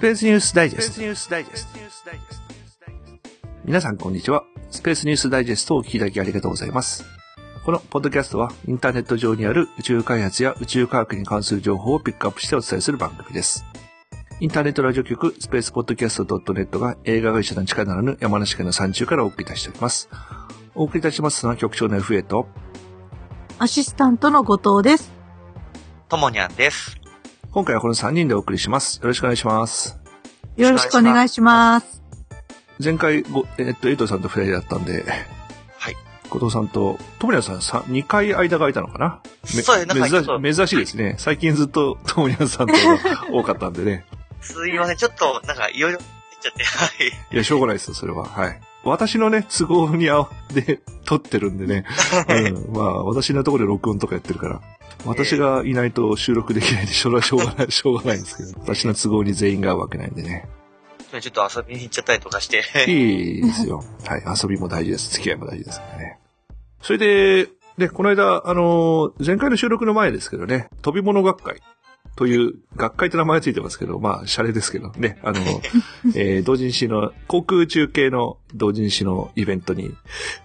スペースニュースダイジェスト。皆さんこんにちは。スペースニュースダイジェストをお聞きいただきありがとうございます。このポッドキャストはインターネット上にある宇宙開発や宇宙科学に関する情報をピックアップしてお伝えする番組です。インターネットラジオ局スペースポッドキャスト .net が映画会社の力ならぬ山梨県の山中からお送りいたしております。お送りいたしますのは局長の FA と、アシスタントの後藤です。ともにゃんです。今回はこの3人でお送りします。よろしくお願いします。よろしくお願いします。前回ご、えっと、エイトさんと二人だったんで、はい。後藤さんと、ともにゃんさんさ2回間が空いたのかな？めそうやなんか珍珍しいですね。最近ずっとともにゃんさんとが多かったんでね。すいません、ちょっと、なんか、いろいろ言っちゃって、はい。いや、しょうがないですよ、それは。はい。私のね、都合に合わで撮ってるんでね。うん。まあ、私のところで録音とかやってるから。私がいないと収録できないんで、それはしょうがない、しょうがないんですけど。私の都合に全員が合うわけないんでね。ちょっと遊びに行っちゃったりとかして。いいですよ。はい。遊びも大事です。付き合いも大事ですからね。それで、で、この間、あの、前回の収録の前ですけどね、飛び物学会という、学会って名前がついてますけど、まあ、シャレですけどね、あの、えー同人誌の、航空中継の同人誌のイベントに、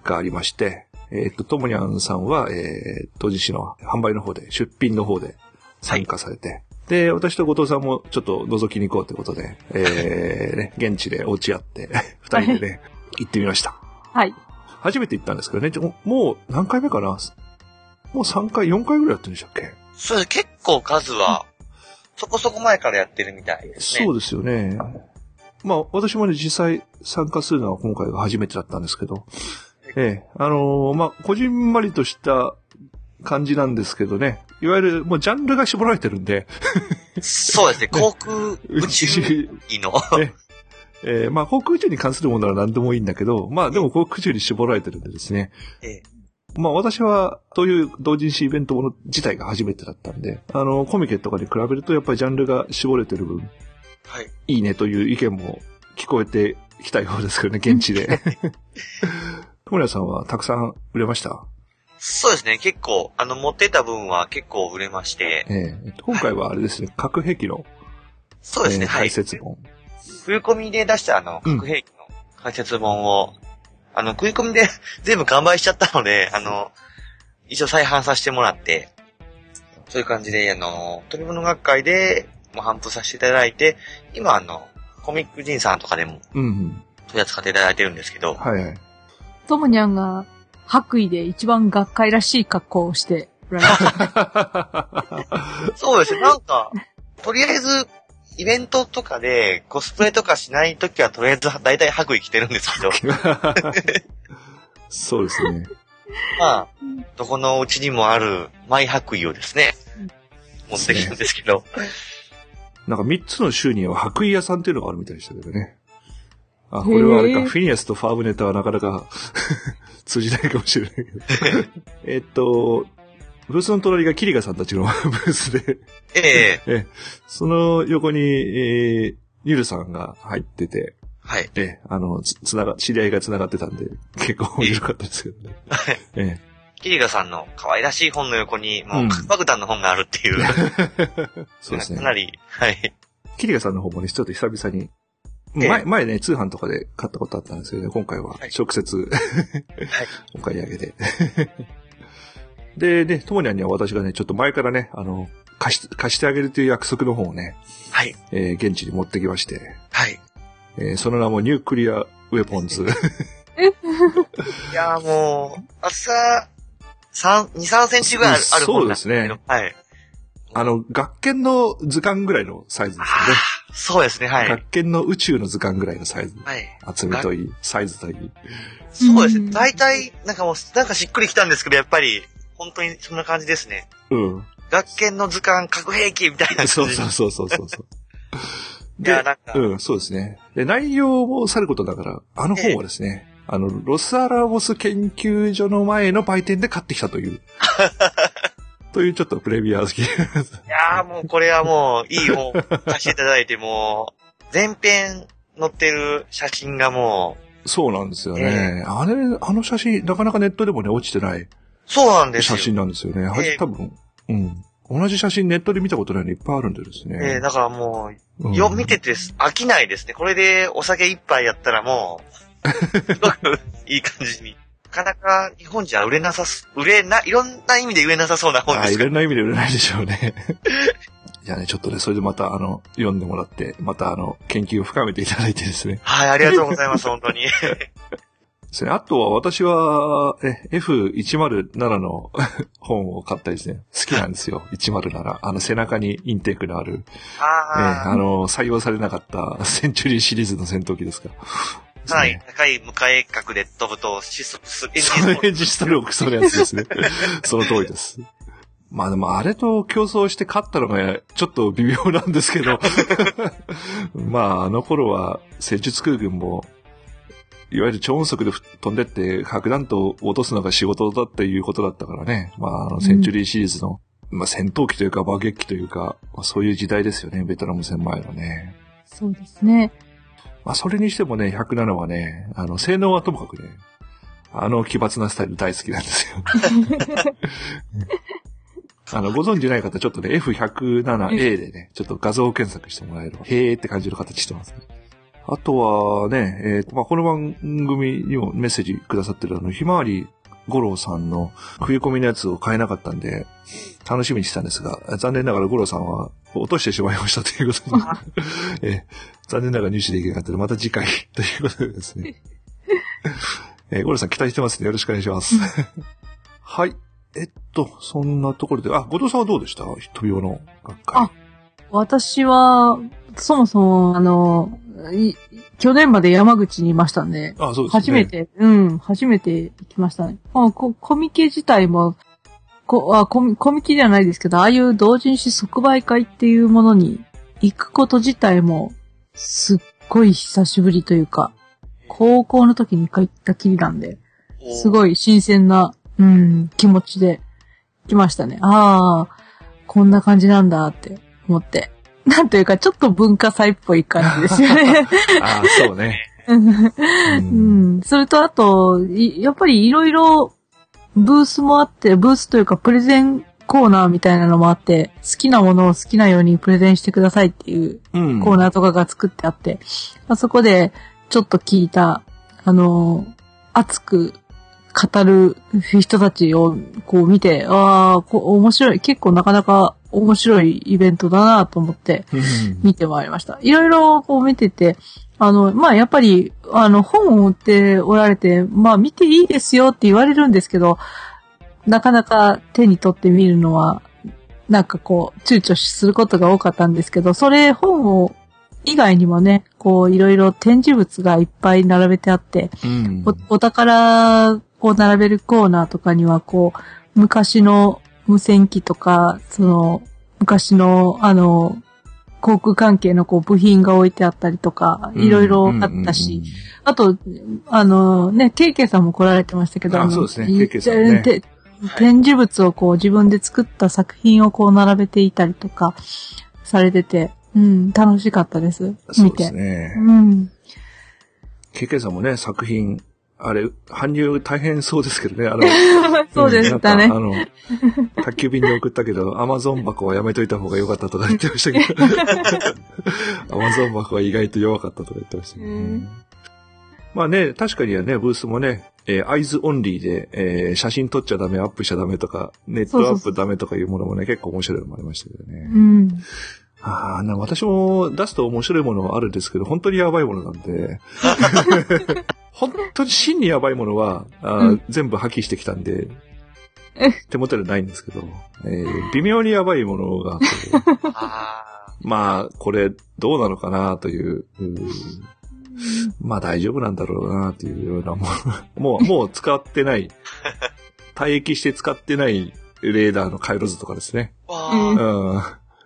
がありまして、えっ、と、ともにゃんさんは、えー同人誌の販売の方で、出品の方で参加されて、で、私と後藤さんもちょっと覗きに行こうということで、えーね、現地で落ち合って、二人でね、行ってみました。はい。初めて行ったんですけどね、もう何回目かな？もう3回、4回ぐらいやってるんでしたっけ？そうです、結構数は、そこそこ前からやってるみたいですね。そうですよね。まあ、私もね、実際参加するのは今回が初めてだったんですけど、ええ、あのーまあ、こじんまりとした感じなんですけどね、いわゆるもうジャンルが絞られてるんで、そうですね、航空宇宙の。えーまあ、航空宇宙に関するものは何でもいいんだけど、まあ、でも航空宇宙に絞られてるんでですね。ええまあ、私は、そういう同人誌イベントもの自体が初めてだったんで、あの、コミケとかに比べると、やっぱりジャンルが絞れてる分、はい。いいねという意見も聞こえてきたようですけどね、現地で。友谷さんはたくさん売れました？そうですね、結構、あの、持ってた分は結構売れまして、ええ今回はあれですね、核兵器の、そうですね、えー解はい。説本。食い込みで出したあの、うん核兵器の解説本を、あの、食い込みで 全部完売しちゃったので、あの、一応再販させてもらって、そういう感じで、あの、飛び物学会で、もう販布させていただいて、今あの、コミック人さんとかでもうんうん。取り扱っていただいてるんですけど、はいはい。ともにゃんが白衣で一番学会らしい格好をして。そうですね、なんか、とりあえず、イベントとかでコスプレとかしないときはとりあえず大体白衣着てるんですけど、そうですね。まあ、どこのうちにもあるマイ白衣をですね、持ってきたんですけど、なんか3つの州には白衣屋さんっていうのがあるみたいでしたけどね。あ、これはあれか、フィニアスとファーブネタはなかなか 通じないかもしれないけど。えっと、ブースの隣がキリガさんたちの ブースで、え ええ、その横に、えー、ユルさんが入ってて、はい。え、あの、つ、つなが、知り合いが繋がってたんで、結構面白かったですけどね。はい。えキリガさんの可愛らしい本の横に、もう核爆弾の本があるっていう、え、そうですね。かなり、はい。キリガさんの方もね、ちょっと久々に、ええ前、前ね、通販とかで買ったことあったんですけどね、今回ははい直接、はい。お買い上げで。で、ね、ともにゃんには私がね、ちょっと前からね、あの、貸し、貸してあげるという約束の方をね、はい。えー現地に持ってきまして、はい。えーその名も Nuclear Weapons。いやーもう、厚さ、三2、3センチぐらいあるある本なんそうですねはい。あの、学研の図鑑ぐらいのサイズですあーそうですね、よね。はい。学研の宇宙の図鑑ぐらいのサイズ。はい。厚みといい、サイズといい。そうですね。うん大体、なんかもう、なんかしっくりきたんですけど、やっぱり、本当にそんな感じですね。うん。学研の図鑑、核兵器みたいな感じ。そうそうそうそうそうそう。いや、なんか、うん、そうですね。で、内容もさることながら、あの本はですね、あの、ロスアラボス研究所の前の売店で買ってきたという。というちょっとプレミア好き。いやーもうこれはもう、いい本 貸していただいて、もう、全編載ってる写真がもう、そうなんですよね。あれ、あの写真、なかなかネットでもね、落ちてないそうなんですよ。写真なんですよね。はええ多分、うん。同じ写真ネットで見たことないのいっぱいあるんでですね。えー、だからもう、うんよ、見てて飽きないですね。これでお酒一杯やったらもう、すごくいい感じに。なかなか日本じゃ売れなさす、売れな、いろんな意味で売れなさそうな本ああ、ですいろんな意味で売れないでしょうね。いやね、ちょっとね、それでまた、あの、読んでもらって、また、あの、研究を深めていただいてですね。はい、ありがとうございます、本当に。ですね。あとは、私は、え、F107 の 本を買ったりですね。好きなんですよ。107。あの、背中にインテークのある、えああの、採用されなかったセンチュリーシリーズの戦闘機ですかはい。高い向かい角で飛ぶと失速する。エンジンそれエンジンストロークそのやつですね。その通りです。まあでもあれと競争して勝ったのがちょっと微妙なんですけど、まああの頃は戦術空軍も、いわゆる超音速で飛んでって核弾頭を落とすのが仕事だっていうことだったからね。まああのセンチュリーシリーズの、まあ戦闘機というか爆撃機というか、まあそういう時代ですよね。ベトナム戦前のね。そうですね。まあそれにしてもね、107はね、あの性能はともかくね、あの奇抜なスタイル大好きなんですよ。あの、ご存知ない方、ちょっとね、F107A でね、ちょっと画像検索してもらえれば、へーって感じの形してますね。あとはね、えーまあ、この番組にもメッセージくださってるあの、ひまわり五郎さんの冬込みのやつを買えなかったんで、楽しみにしてたんですが、残念ながら五郎さんは落としてしまいましたということで、えー残念ながら入手できなかったので、また次回 ということでですね。えー、五郎さん期待してますね。よろしくお願いします。はい。えっと、そんなところで、あ、後藤さんはどうでした？飛び用の学会。あ私は、そもそも、あの、い去年まで山口にいましたんで、あ、そうですね。初め。て、うん、初めて行きましたね。あこコミケ自体も、こあコミコミケじゃないですけど、ああいう同人誌即売会っていうものに行くこと自体も、すっごい久しぶりというか、高校の時に一回行ったきりなんで、すい。ごい新鮮な、うん、気持ちで来ましたね。ああ、こんな感じなんだって思って。なんというか、ちょっと文化祭っぽい感じですよね。あ、そうね。うんううん。それとあと、いやっぱりいろいろブースもあって、ブースというかプレゼンコーナーみたいなのもあって、好きなものを好きなようにプレゼンしてくださいっていううん。コーナーとかが作ってあって、あそこでちょっと聞いた、あの、熱く語る人たちをこう見て、ああ、面白い、結構なかなか面白いイベントだなと思って、うん。見てまいりました。いろいろこう見てて、あの、まあ、やっぱり、あの、本を売っておられて、まあ、見ていいですよって言われるんですけど、なかなか手に取ってみるのは、なんかこう、躊躇することが多かったんですけど、それ本を、以外にもね、こう、いろいろ展示物がいっぱい並べてあって、うん。おお宝を並べるコーナーとかには、こう、昔の無線機とか、その、昔の、あの、航空関係のこう部品が置いてあったりとか、いろいろあったし、あと、あのね、ケイケイさんも来られてましたけど、のあそうですねい KK さんねて展示物をこう自分で作った作品をこう並べていたりとかされてて、うん、楽しかったです。見て。そうですね。うん。KK さんもね、作品、あれ、搬入大変そうですけどね、あの、そうでしたね。あの、宅急便に送ったけど、アマゾン箱はやめといた方が良かったとか言ってましたけど、アマゾン箱は意外と弱かったとか言ってましたけど。ね、うん。まあね、確かにはね、ブースもね、えー、アイズオンリーで、えー写真撮っちゃダメ、アップしちゃダメとか、ネットアップダメとかいうものもね、結構面白いのもありましたけどね。うん。ああ、な私も出すと面白いものはあるんですけど、本当にやばいものなんで、本当に真にやばいものは、あーうん。全部破棄してきたんでえ、手元でないんですけど、えー微妙にやばいものがあって、あ まあ、これどうなのかなという、うん。まあ大丈夫なんだろうなというようなもう、もう、もう使ってない、退役して使ってないレーダーの回路図とかですね。ーわうん。うん。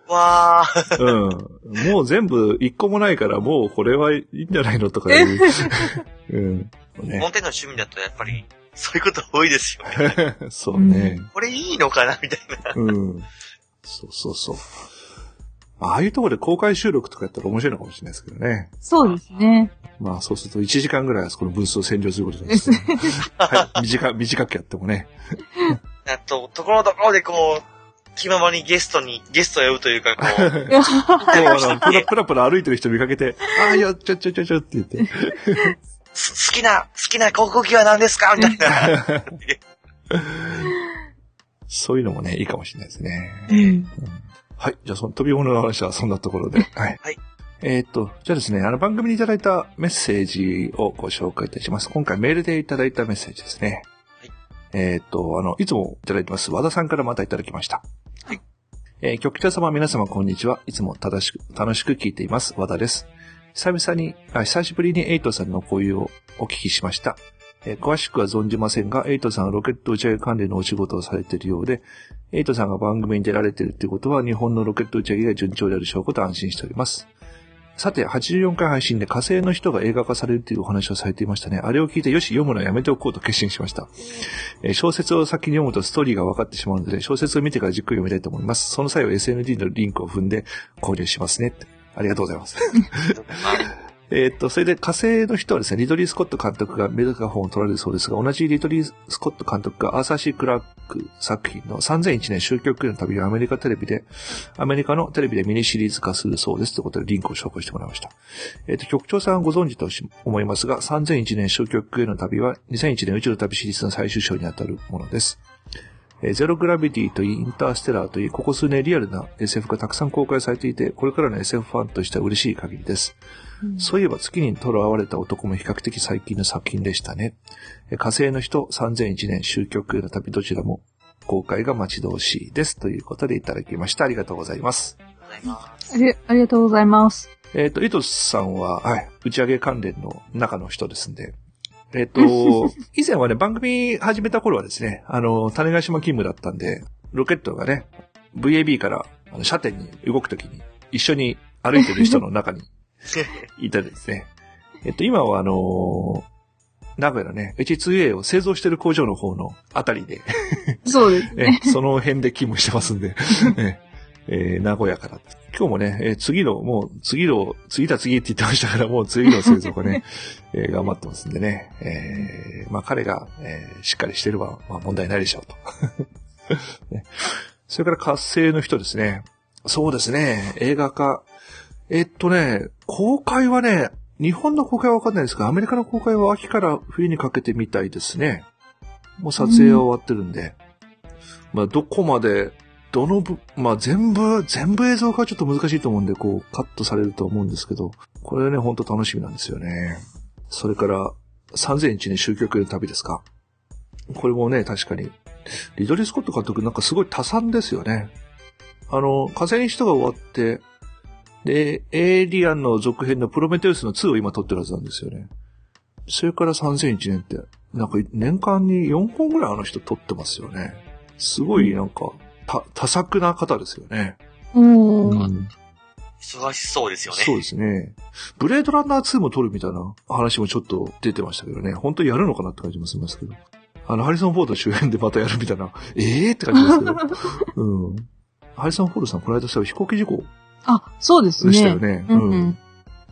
ー、わー。うん。もう全部一個もないから、もうこれはいいんじゃないのとかいう。うん。ねモンテの趣味だとやっぱり、そういうこと多いですよね。そうね。これいいのかな？みたいな。うん。そうそうそう。ああいうところで公開収録とかやったら面白いのかもしれないですけどね。そうですね。まあそうすると1時間ぐらいあそこのブースを占領することになります、ね。はい。短、短くやってもね。あと、ところどころでこう、気ままにゲストに、ゲストを呼ぶというか、こう、いやこうあの、プラプラプラ歩いてる人見かけて、ああ、いや、ちょちょちょちょって言って。す好きな、好きな航空機は何ですかみたいな。そういうのもね、いいかもしれないですね。うんはい。じゃあ、その飛び物の話はそんなところで。はい。はいえーっと、じゃあですね、あの番組にいただいたメッセージをご紹介いたします。今回メールでいただいたメッセージですね。はいえーっと、あの、いつもいただいてます、和田さんからまたいただきました。えー局長様、皆様、こんにちは。いつも正しく、楽しく聞いています。和田です。久々に、あ久しぶりにエイトさんの交友をお聞きしました。えー詳しくは存じませんが、エイトさんはロケット打ち上げ関連のお仕事をされているようで、エイトさんが番組に出られているということは、日本のロケット打ち上げが順調である証拠と安心しております。さて、84回配信で火星の人が映画化されるというお話をされていましたね。あれを聞いて、よし、読むのはやめておこうと決心しました。えー小説を先に読むとストーリーが分かってしまうので、小説を見てからじっくり読みたいと思います。その際は SND のリンクを踏んで購入しますね。ありがとうございます。えっと、それで火星の人はですね、リドリー・スコット監督がメダカフォンを取られるそうですが、同じリドリー・スコット監督がアーサー・シー・クラーク作品の3001年宗教区への旅をアメリカテレビで、アメリカのテレビでミニシリーズ化するそうですということでリンクを紹介してもらいました。えっと、局長さんはご存知と思いますが、3001年宗教区への旅は2001年宇宙の旅シリーズの最終章にあたるものです。ゼログラビティといい、インターステラーといい、ここ数年リアルな SF がたくさん公開されていて、これからの SF ファンとしては嬉しい限りです。そういえば月に囚われた男も比較的最近の作品でしたね。え火星の人3001年終局への旅どちらも公開が待ち遠しいです。ということでいただきました。ありがとうございます。ありありがとうございます。えっ、と、イトさんは、はい、打ち上げ関連の中の人ですんで、えっ、と、以前はね、番組始めた頃はですね、あの、種子島勤務だったんで、ロケットがね、VAB からあの射程に動くときに一緒に歩いてる人の中に いたですね。えっと、今はあのー名古屋のね、H2A を製造してる工場の方のあたりで、そうですね。えその辺で勤務してますんで、ええー名古屋から。今日もね、えー次の、もう次の、次だ次って言ってましたから、もう次の製造がね、えー頑張ってますんでね、えーまあ彼が、えーしっかりしてれば、まあ問題ないでしょうと。ねそれから活性の人ですね。そうですね、映画化。えっとね、公開はね、日本の公開はわかんないですが、アメリカの公開は秋から冬にかけてみたいですね。もう撮影は終わってるんで。まあ、どこまで、どのぶ、まあ、全部、全部映像化はちょっと難しいと思うんで、こう、カットされると思うんですけど、これはね、ほんと楽しみなんですよね。それから、3001年終局の旅ですか。これもね、確かに、リドリー・スコット監督なんかすごい多産ですよね。あの、風に人が終わって、で、エイリアンの続編のプロメテウスの2を今撮ってるはずなんですよね。それから3001年って、なんか年間に4本ぐらいあの人撮ってますよね。すごいなんか、た、多作な方ですよね。うん。うん忙しそうですよね。そうですね。ブレードランナー2も撮るみたいな話もちょっと出てましたけどね。本当にやるのかなって感じもしますけど。あの、ハリソン・フォード周辺でまたやるみたいな。ええー、って感じですけど。うん。ハリソン・フォードさん、この間さ、飛行機事故あ、そうですね。でしたよね。うんうん。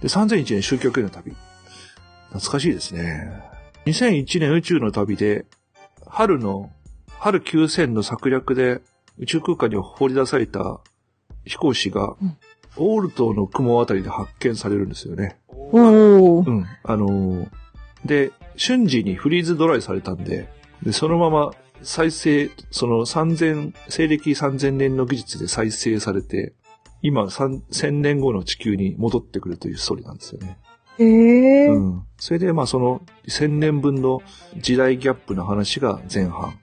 で、3001年終局への旅。懐かしいですね。2001年宇宙の旅で、春の、春9000の策略で宇宙空間に放り出された飛行士が、うんオールトの雲あたりで発見されるんですよね。おーう。ん。あのーで、瞬時にフリーズドライされたんで、で、そのまま再生、その3000、西暦3000年の技術で再生されて、今3000年後の地球に戻ってくるというストーリーなんですよね。へえ。うん。それで、まあその1000年分の時代ギャップの話が前半。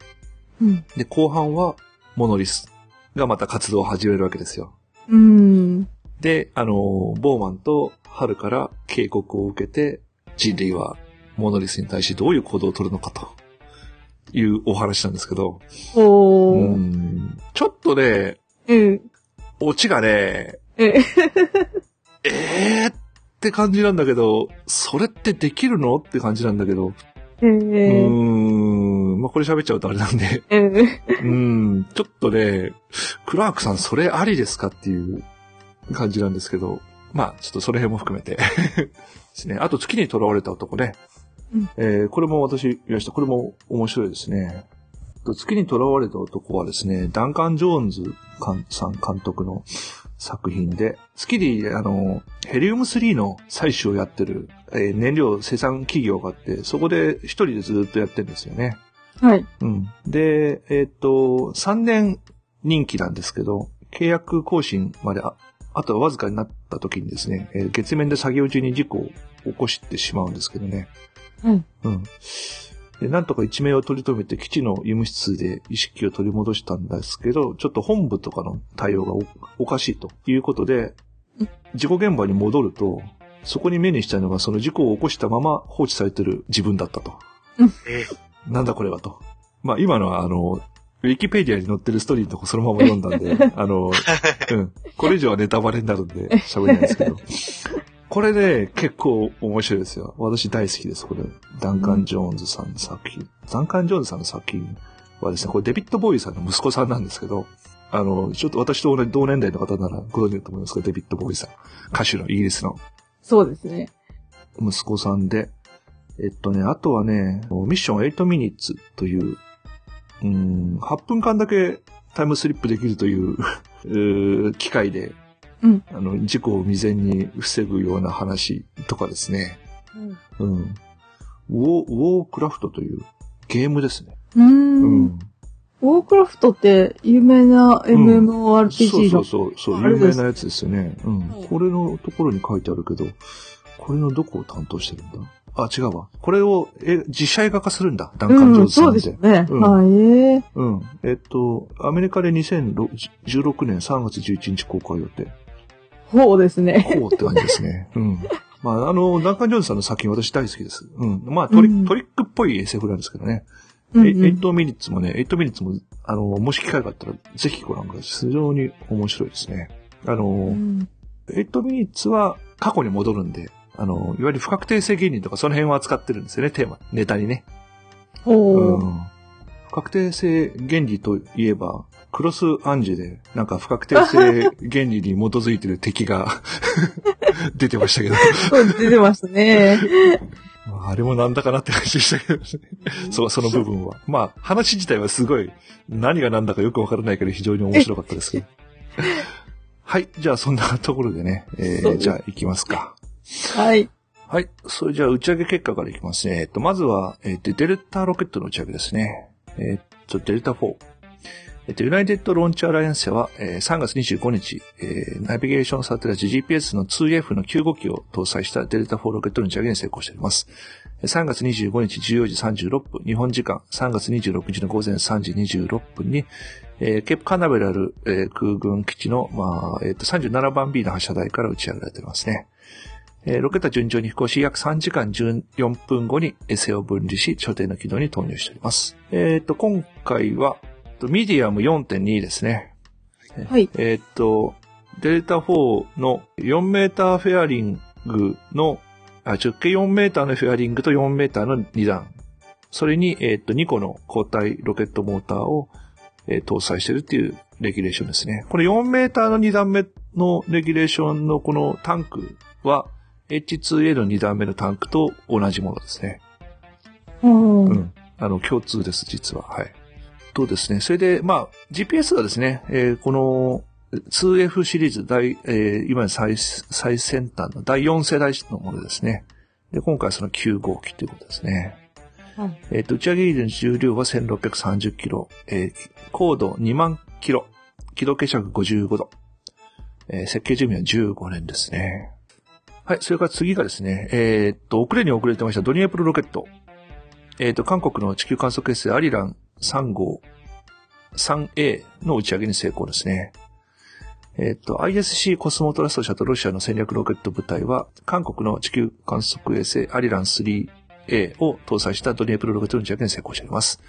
うん。で、後半はモノリスがまた活動を始めるわけですよ。うん。で、あのーボーマンとハルから警告を受けて、人類はモノリスに対してどういう行動を取るのかというお話なんですけど、うおー。ん、ちょっとね、うん。オチがね、え、え。ーって感じなんだけど、それってできるの？って感じなんだけど、えうーん、まあ、これ喋っちゃうとあれなんで、え、うん、ちょっとね、クラークさんそれありですかっていう感じなんですけど、まあ、ちょっとその辺も含めて。ですね。あと、月に囚われた男ね。うん。えーこれも私言いました。これも面白いですね。と月に囚われた男はですね、ダンカン・ジョーンズ監さん監督の作品で、月に、あの、ヘリウム3の採取をやってる、えー燃料生産企業があって、そこで一人でずっとやってるんですよね。はい。うん。で、えっ、と、3年任期なんですけど、契約更新まであ、あとはわずかになった時にですね、えー月面で作業中に事故を起こしてしまうんですけどね。うん。うん。で、なんとか一命を取り留めて基地の医務室で意識を取り戻したんですけど、ちょっと本部とかの対応がおおかしいということでうん、事故現場に戻ると、そこに目にしたのがその事故を起こしたまま放置されてる自分だったと。えなんだこれはと。まあ今のはあの、ウィキペディアに載ってるストーリーのとこそのまま読んだんで、あの、うん。これ以上はネタバレになるんで喋れないですけど。これね、結構面白いですよ。私大好きです、これ。ダンカン・ジョーンズさんの作品。ダンカン・ジョーンズさんの作品はですね、これデビッド・ボーイさんの息子さんなんですけど、あの、ちょっと私と同じ同年代の方ならご存知だと思いますけど、デビッド・ボーイさん。歌手のイギリスのそうですね。息子さんで、えっとね、あとはね、ミッション8ミニッツという、うーん、8分間だけタイムスリップできるという 機械で、うんあの、事故を未然に防ぐような話とかですね。うん。ウォー、ウォークラフトというゲームですね。うー。うんん。ウォークラフトって有名なそう MMORPG の。そうそうそう、有名なやつですよね。うん。はいこれのところに書いてあるけど、これのどこを担当してるんだ？あ、違うわ。これを、え、実写映画化するんだ。ダンカン・ジョーズさんで。うですよね。うんはい、ええうん。えっと、アメリカで2016年3月11日公開予定。そうですね。こうって感じですね。うん。まあ、あの、ダンカン・ジョーンズさんの作品私大好きです。うん。まあトリ、うんトリックっぽい SF なんですけどね。うんえ8ミニッツもね、8ミニッツも、あの、もし機会があったら、ぜひご覧ください。非常に面白いですね。あの、うん8ミニッツは過去に戻るんで、あの、いわゆる不確定性原理とかその辺を扱ってるんですよね、テーマ、ネタにね。ほう。うん不確定性原理といえば、クロスアンジェで、なんか不確定性原理に基づいてる敵が 出てましたけど、そう出てましたね。まああれもなんだかなって感じでしたけど、そう、その部分は。まあ、話自体はすごい、何が何だかよくわからないけど非常に面白かったですけど。はい。じゃあ、そんなところでね、えー、じゃあ行きますか。はい。はい。それじゃあ、打ち上げ結果からいきますね。えっと、まずは、えっと、デルタロケットの打ち上げですね。えっと、デルタ4。えっと、ユナイテッドローンチアライアンスは、えー3月25日、えーナビゲーションサテライト GPS の 2F の9号機を搭載したデルタ4ロケットの打ち上げに成功しております。3月25日14時36分、日本時間3月26日の午前3時26分に、えーケープカナベラル、えー空軍基地の、まあ、えっと、37番 B の発射台から打ち上げられていますね。えーロケット順調に飛行し、約3時間14分後に衛星を分離し、所定の軌道に投入しております。えっ、と、今回は、とミディアム4.2ですね。はい。えっ、と、デルタ4の4メーターフェアリングの、あ直径4メーターのフェアリングと4メーターの2段。それに、えっ、と、2個の交代ロケットモーターを、えー搭載しているっていうレギュレーションですね。これ4メーターの2段目のレギュレーションのこのタンクは、H2A の2段目のタンクと同じものですね。うんうん。あの、共通です、実は。はい。とですね、それで、まあ、GPS がですね、えーこの 2F シリーズ第、えー今の最、最先端の第4世代のものですね。で、今回はその9号機ということですね。はいえっ、と、打ち上げの重量は1630キロ、えー高度2万キロ、軌道傾斜55度、えー設計寿命は15年ですね。はい、それから次がですね、えーっと、遅れに遅れてましたドニエプルロケット。えーっと、韓国の地球観測衛星アリラン3号 3A の打ち上げに成功ですね。えっと、ISC コスモトラスト社とロシアの戦略ロケット部隊は、韓国の地球観測衛星アリラン 3A を搭載したドニエプルロケットの打ち上げに成功しております。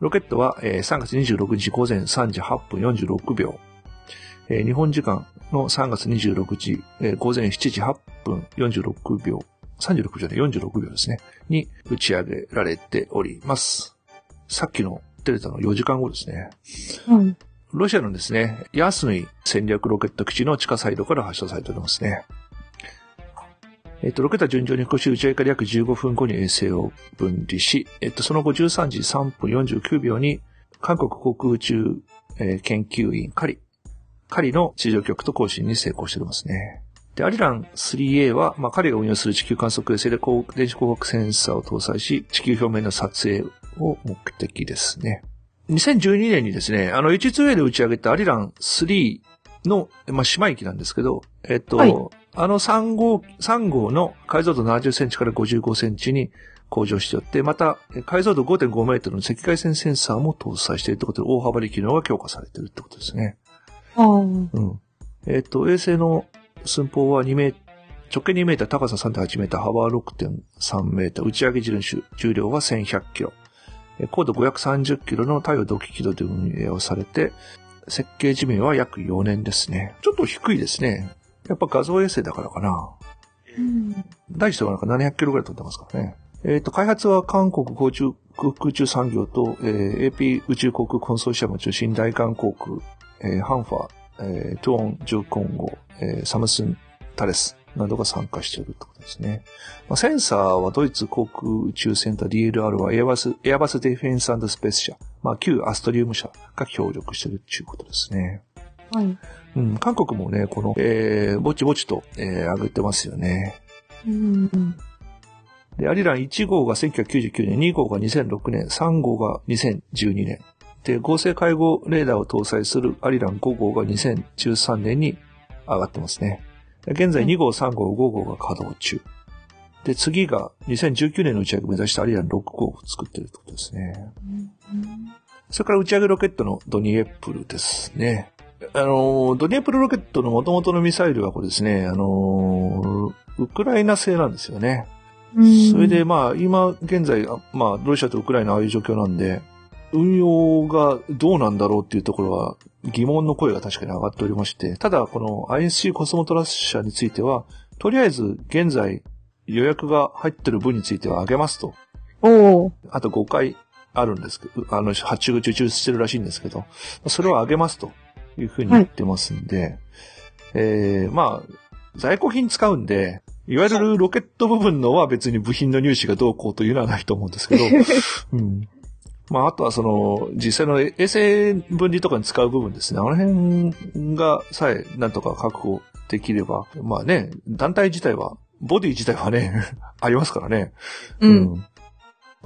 ロケットは、えー3月26日午前3時8分46秒、えー日本時間の3月26日、えー午前7時8分46秒、36じゃない、46秒ですね、に打ち上げられております。さっきのデルタの4時間後ですね。うん。ロシアのですね、ヤスヌイ戦略ロケット基地の地下サイドから発射されておりますね。えっと、ロケットは順調に飛行し、打ち上げから約15分後に衛星を分離し、えっと、その後13時3分49秒に、韓国航空宇宙、えー研究員カリ、カリの地上局と交信に成功しておりますね。で、アリラン 3A は、まあ、彼が運用する地球観測衛星で光電子光学センサーを搭載し、地球表面の撮影を目的ですね。2012年にですね、あの H2A で打ち上げたアリラン3の、まあ、姉妹機なんですけど、えっと、はいあの3号、3号の解像度70センチから55センチに向上しておって、また、え解像度5.5メートルの赤外線センサーも搭載しているということで、大幅に機能が強化されているってことですね。うん。えっ、と、衛星の寸法は2メー直径2メーター、高さ3.8メーター、幅は6.3メーター、打ち上げ重量は1100キロ。えー高度530キロの太陽同期軌道で運営をされて、設計寿命は約4年ですね。ちょっと低いですね。やっぱ画像衛星だからかな。うん。大してはなんか700キロぐらい飛んでますからね。えっ、と、開発は韓国航空空空中産業と、えー AP 宇宙航空コンソーシアムを中心大韓航空、えーハンファ、えートゥオン・ジュコンゴ、えーサムスン・タレスなどが参加しているってことですね。まあ、センサーはドイツ航空宇宙センター DLR はエアバス、エアバスディフェンススペース社、まあ、旧アストリウム社が協力しているっていうことですね。はい。うん、韓国もね、この、えー、ぼちぼちと、えー、上げてますよね。うん。で、アリラン1号が1999年、2号が2006年、3号が2012年。で、合成介護レーダーを搭載するアリラン5号が2013年に上がってますね。で現在2号、3号、5号が稼働中。で、次が2019年の打ち上げを目指したアリラン6号を作っているってことですね。それから打ち上げロケットのドニエプルですね。あの、ドニエプルロケットの元々のミサイルはこれですね、あの、ウクライナ製なんですよね。うん。それで、まあ、今現在、あまあ、ロシアとウクライナああいう状況なんで、運用がどうなんだろうっていうところは疑問の声が確かに上がっておりまして、ただ、この ISC コスモトラス社については、とりあえず現在予約が入ってる分については上げますと。おーあと5回あるんですけど、あの、発注が受注してるらしいんですけど、それを上げますというふうに言ってますんで、えー、まあ、在庫品使うんで、いわゆるロケット部分のは別に部品の入手がどうこうというのはないと思うんですけど、うん。まあ、あとはその、実際の衛星分離とかに使う部分ですね。あの辺がさえなんとか確保できれば、まあね、団体自体は、ボディ自体はね、ありますからね。うん。ま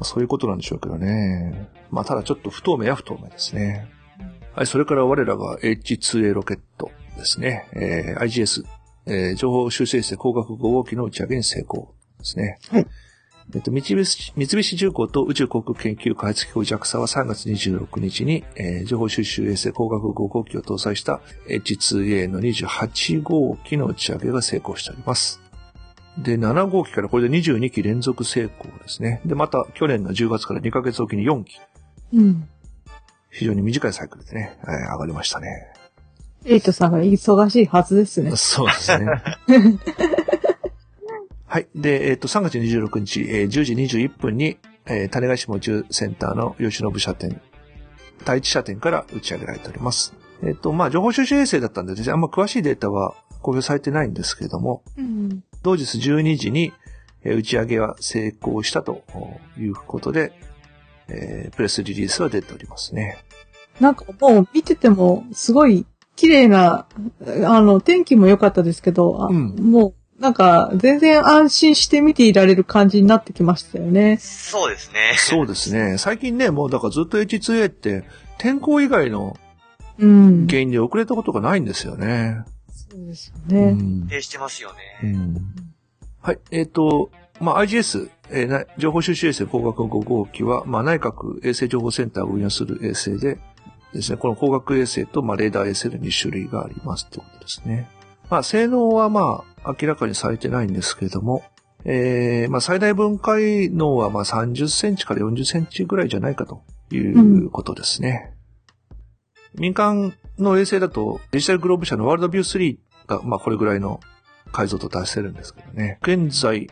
あそういうことなんでしょうけどね。まあ、ただちょっと不透明は不透明ですね。はい、それから我らが H2A ロケットですね。えー IGS、えー情報修正衛星光学5号機の打ち上げに成功ですね。はい。えっと、三菱、三菱重工と宇宙航空研究開発機構 JAXA は3月26日に、えー情報収集衛星光学5号機を搭載した H2A の28号機の打ち上げが成功しております。で、7号機からこれで22機連続成功ですね。で、また去年の10月から2ヶ月おきに4機。うん。非常に短いサイクルでね、えー上がりましたね。エイトさんが忙しいはずですね。そうですね。はい。で、えっ、と、3月26日、えー10時21分に、えー種子島宇宙センターの吉信射点、第一射点から打ち上げられております。えっ、と、まあ、情報収集衛星だったんで、あんま詳しいデータは公表されてないんですけれども、うん。同日12時に、えー打ち上げは成功したということで、えープレスリリースは出ておりますね。なんかもう見てても、すごい綺麗な、あの、天気も良かったですけど、あうんもう、なんか、全然安心して見ていられる感じになってきましたよね。そうですね。そうですね。最近ね、もうだからずっと H2A って天候以外のうん。原因で遅れたことがないんですよね。そうですようね。ん定してますようね。んはい。えっ、と、まあ、IGS、えーな情報収集衛星光学5号機は、まあ、内閣衛星情報センターを運用する衛星でですね、この光学衛星と、まあ、レーダー衛星の2種類がありますってことですね。まあ、性能はまあ、明らかにされてないんですけれども、えーまあ、最大分解能はまあ30センチから40センチぐらいじゃないかということですね。民間の衛星だと、デジタルグローブ社のワールドビュー3が、まあ、これぐらいの解像度出せるんですけどね。現在、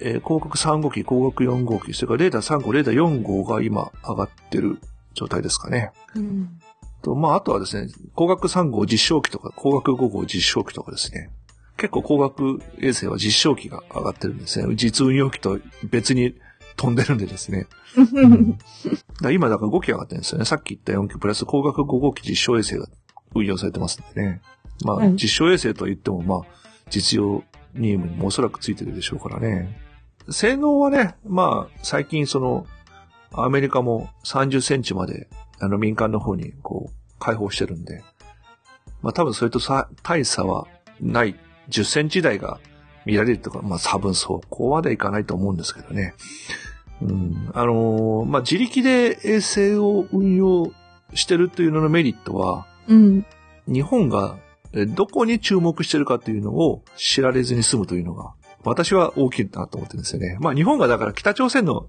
えー広角3号機、広角4号機、それからレーダー3号、レーダー4号が今上がってる状態ですかね。うん。と、まあ、あとはですね、光学3号実証機とか、光学5号実証機とかですね。結構光学衛星は実証機が上がってるんですね。実運用機と別に飛んでるんでですね。だから今だから5機上がってるんですよね。さっき言った4機プラス光学5号機実証衛星が運用されてますんでね。まあ、はい実証衛星とは言っても、まあ、実用任務にもおそらくついてるでしょうからね。性能はね、まあ、最近その、アメリカも30センチまで、あの民間の方にこう、開放してるんで、まあ多分それとさ、大差はない、10センチ台が見られるとか、まあ多分そこまでいかないと思うんですけどね。うん、あのーまあ自力で衛星を運用してるというののメリットは、うん。日本がえどこに注目してるかっていうのを知られずに済むというのが、私は大きいなと思ってるんですよね。まあ日本がだから北朝鮮の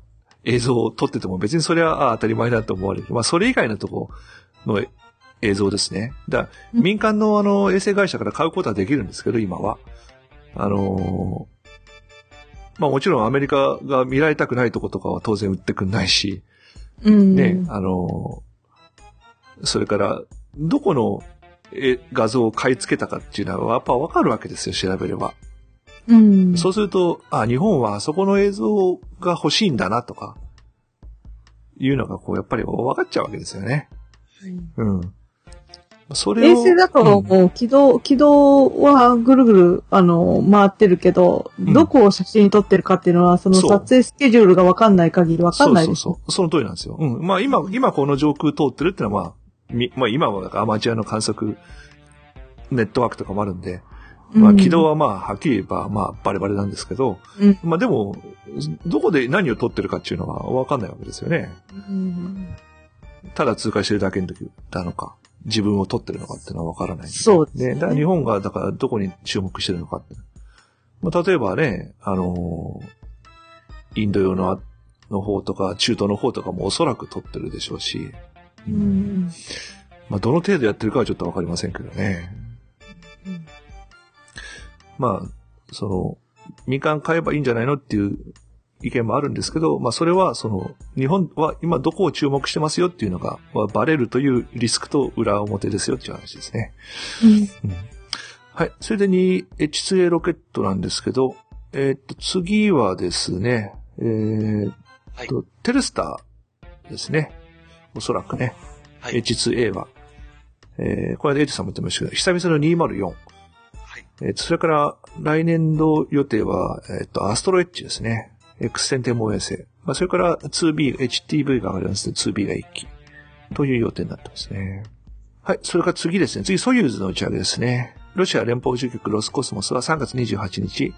映像を撮ってても別にそれはあ当たり前だと思われる。まあそれ以外のとこの映像ですね。だ民間のあの衛星会社から買うことはできるんですけど、今は。あのーまあもちろんアメリカが見られたくないとことかは当然売ってくんないし、うん。ね、あの、それから、どこのえ画像を買い付けたかっていうのはやっぱわかるわけですよ、調べれば。うん。そうすると、あ、日本はそこの映像が欲しいんだなとか、いうのがこう、やっぱり分かっちゃうわけですよね。うん。それを。衛星だと、う軌道、軌道はぐるぐる、あの、回ってるけど、うんどこを写真に撮ってるかっていうのは、その撮影スケジュールがわかんない限りわかんないです。そうそうそう。その通りなんですよ。うん。まあ今、今この上空通ってるってのはまあ、みまあ今はアマチュアの観測ネットワークとかもあるんで、まあ軌道はまあはっきり言えばまあバレバレなんですけど、うんまあでも、どこで何を撮ってるかっていうのはわかんないわけですよね。うんただ通過してるだけの時なのか、自分を撮ってるのかっていうのはわからない。そうですねだから日本がだからどこに注目してるのかって。まあ例えばね、あのーインド洋のあの方とか中東の方とかもおそらく撮ってるでしょうし、うんまあどの程度やってるかはちょっとわかりませんけどね。まあ、その、民間買えばいいんじゃないのっていう意見もあるんですけど、まあそれはその、日本は今どこを注目してますよっていうのが、まあバレるというリスクと裏表ですよっていう話ですね。うんはい。それで 2H2A ロケットなんですけど、えーっと、次はですね、えーっはい。と、テルスターですね。おそらくね。はい。H2A は。えー、これでエイトさんも言ってましたけど、久々の204。えーとそれから、来年度予定は、えっ、と、 ASTRO-H ですね。X 線天文衛星。まあ、それから 2B、HTV が上がりますね。2B が1機。という予定になってますね。はい。それから次ですね。次、ソユーズの打ち上げですね。ロシア連邦宇宙局ロスコスモスは3月28日、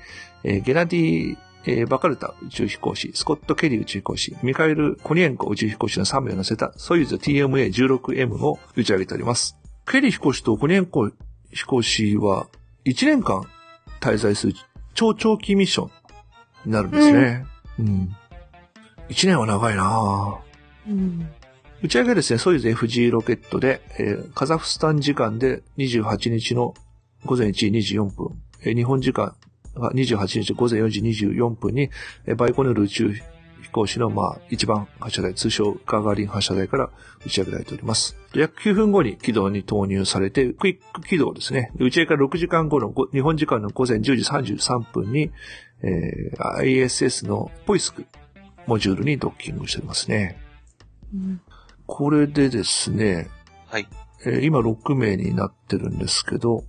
えーゲナディ、えーパダルカ宇宙飛行士、スコット・ケリー宇宙飛行士、ミカエル・コニエンコ宇宙飛行士の3名を乗せたソユーズ TMA16M を打ち上げております。ケリー飛行士とコニエンコ飛行士は1年間滞在する超長期ミッションになるんですね。うん。1年は長いな。ぁうん。打ち上げはですね、ソユーズ FG ロケットで、えーカザフスタン時間で28日の午前1時24分、えー日本時間が28日午前4時24分に、えーバイコヌール宇宙飛行士の、まあ、一番発射台、通称ガガーリン発射台から打ち上げられております。約9分後に軌道に投入されて、クイック軌道ですね。打ち上げから6時間後のご日本時間の午前10時33分に、えー ISS のポイスクモジュールにドッキングしておりますね。うんこれでですね、はい。えー今6名になってるんですけど、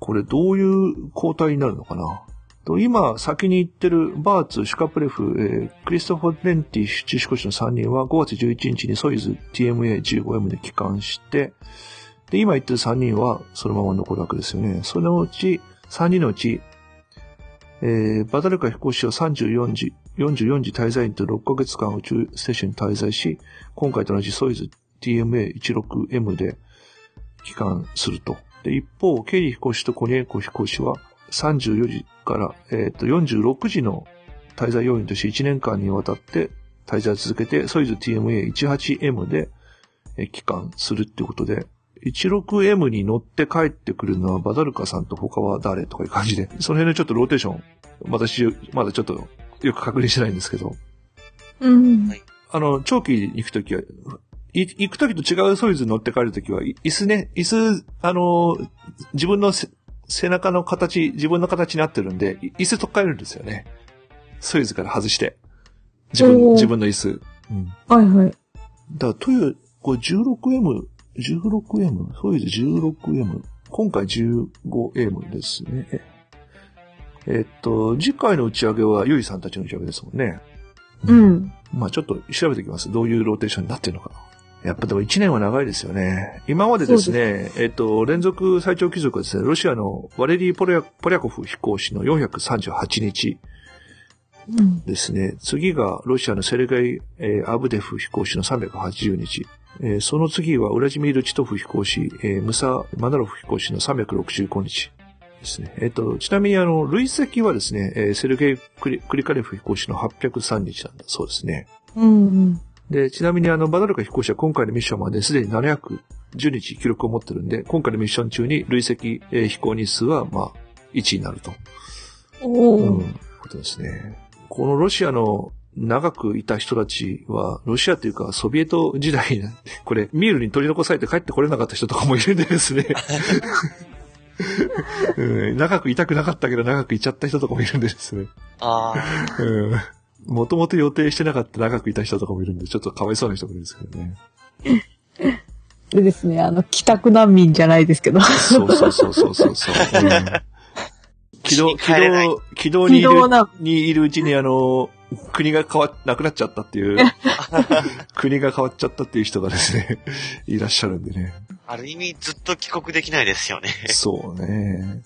これどういう交代になるのかな？今先に言ってるバーツ、シュカプレフ、えークリストファー・レンティ宇宙飛行士の3人は5月11日にソユーズ TMA15M で帰還して、で、今言ってる3人はそのまま残るわけですよね。そのうち、3人のうち、えーバダルカ飛行士は34時、44時滞在員と6ヶ月間宇宙ステーションに滞在し、今回と同じソユーズ TMA16M で帰還すると。で、一方、ケリー飛行士とコニエンコ飛行士は43次から、えっ、と、46次の滞在要員として1年間にわたって滞在を続けて、ソユーズ TMA18M で、えー帰還するっていうことで、16M に乗って帰ってくるのはパダルカさんと他は誰とかいう感じで、その辺のちょっとローテーション、私、まだちょっとよく確認してないんですけど、うん。はい。あの、長期に行くときは、い行くときと違うソユーズに乗って帰るときは、い椅子ね、椅子、あの、自分のせ背中の形、自分の形になってるんで、い椅子取っ替えるんですよね。ソユーズから外して。自分、自分の椅子。うん。はいはい。だから、という、これ 16M、16M、ソユーズ 16M、今回 15M ですね。えっと、次回の打ち上げは油井さんたちの打ち上げですもんね。うん。まあちょっと調べておきます。どういうローテーションになってるのか。やっぱでも1年は長いですよね。今までですね、えっと、連続最長記録はですね、ロシアのワレリー・ポリャポリャコフ飛行士の438日うん。ですね。次がロシアのセルゲイ・えーアブデエフ飛行士の380日。えーその次はウラジミール・チトフ飛行士、えームサ・マナロフ飛行士の365日ですね。えっ、と、ちなみにあの、累積はですね、えーセルゲイクリ・クリカレフ飛行士の803日なんだそうですね。うんうん。で、ちなみにあの、バダルカ飛行士は今回のミッションまですでに710日記録を持ってるんで、今回のミッション中に累積、えー飛行日数は、まあ、1になると。おー。うん、ことですね。このロシアの長くいた人たちは、ロシアというかソビエト時代に、これ、ミールに取り残されて帰ってこれなかった人とかもいるんでですね。うん長くいたくなかったけど長くいちゃった人とかもいるんでですね。ああ。うんもともと予定してなかった長くいた人とかもいるんで、ちょっとかわいそうな人もいるんですけどね。でですね、あの、帰宅難民じゃないですけど。そうそうそうそうそうそう。うん軌道、軌道、軌道にいるにいるうちにあの、国が変わっ、なくなっちゃったっていう、国が変わっちゃったっていう人がですね、いらっしゃるんでね。ある意味ずっと帰国できないですよね。そうね。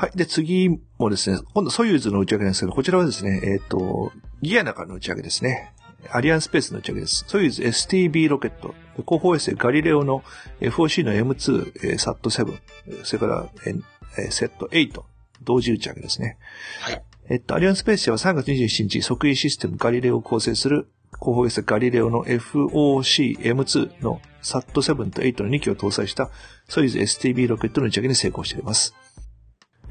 はい。で、次もですね、今度ソユーズの打ち上げなんですけど、こちらはですね、えっ、と、ギアナからの打ち上げですね。アリアンスペースの打ち上げです。ソユーズ STB ロケット、航法衛星ガリレオの FOC の M2、えー、SAT7、それから、 SAT8、同時打ち上げですね。はい。えっと、アリアンスペース社は3月27日、測位システムガリレオを構成する航法衛星ガリレオの FOC-M2 の SAT7 と8の2機を搭載したソユーズ STB ロケットの打ち上げに成功しています。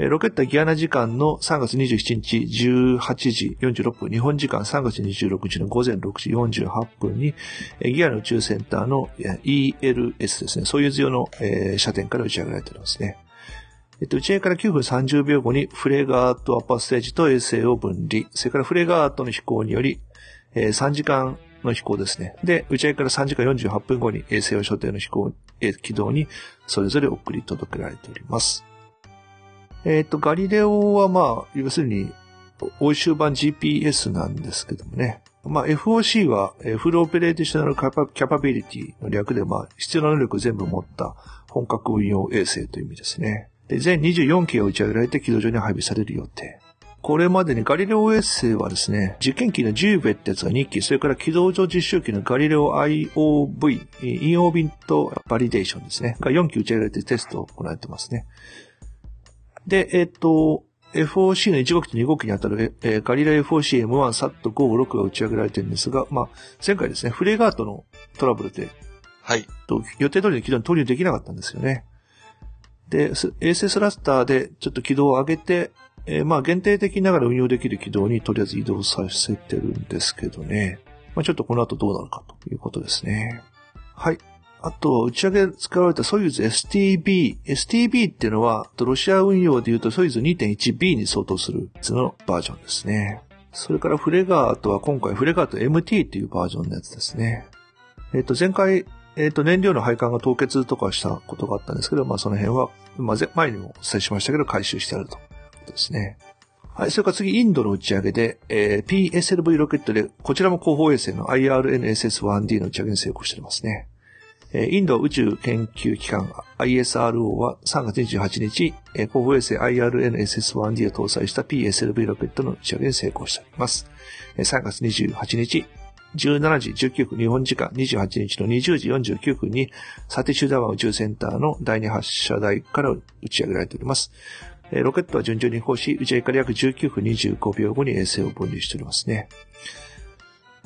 ロケットギアナ時間の3月27日18時46分、日本時間3月26日の午前6時48分に、ギアナ宇宙センターの ELS ですね、ソユーズ用の、射点から打ち上げられておりますね。えっと、打ち上げから9分30秒後にフレガートアッパーステージと衛星を分離。それからフレガートの飛行により、えー3時間の飛行ですね。で、打ち上げから3時間48分後に衛星を所定の飛行、軌道にそれぞれ送り届けられております。えっと、ガリレオはまあ、要するに、欧州版 GPS なんですけどもね。まあ、FOC は、 full operational capability の略で、まあ、必要な能力を全部持った本格運用衛星という意味ですね。で、全24機が打ち上げられて軌道上に配備される予定。これまでにガリレオ衛星はですね、実験機のジューベってやつが2機、それから軌道上実習機のガリレオ IOV、インオービントバリデーションですね、が4機打ち上げられてテストを行われてますね。で、えっ、と、FOC の1号機と2号機にあたる、えーガリレオ FOC M1 サット56が打ち上げられてるんですが、まあ、前回ですね、フレガートのトラブルで、はい。と予定通りの軌道に投入できなかったんですよね。で、す衛星スラスターでちょっと軌道を上げて、えーまあ限定的ながら運用できる軌道にとりあえず移動させてるんですけどね。まあちょっとこの後どうなるかということですね。はい。あと、打ち上げ使われたソユーズ STB。STB っていうのは、ロシア運用で言うとソユーズ 2.1B に相当するやつのバージョンですね。それからフレガートは今回フレガート MT っていうバージョンのやつですね。えっ、と、前回、えっ、と、燃料の配管が凍結とかしたことがあったんですけど、まあその辺は、まあ前にもお伝えしましたけど、回収してあるということですね。はい、それから次、インドの打ち上げで、えー PSLV ロケットで、こちらも後方衛星の IRNSS-1D の打ち上げに成功していますね。インド宇宙研究機関 ISRO は3月28日、えー後方衛星 IRNSS-1D を搭載した PSLV ロケットの打ち上げに成功しております。3月28日、17時19分、日本時間28日の20時49分に、サティシュダワン宇宙センターの第2発射台から打ち上げられております。ロケットは順調に飛行し、打ち上げから約19分25秒後に衛星を分離しておりますね。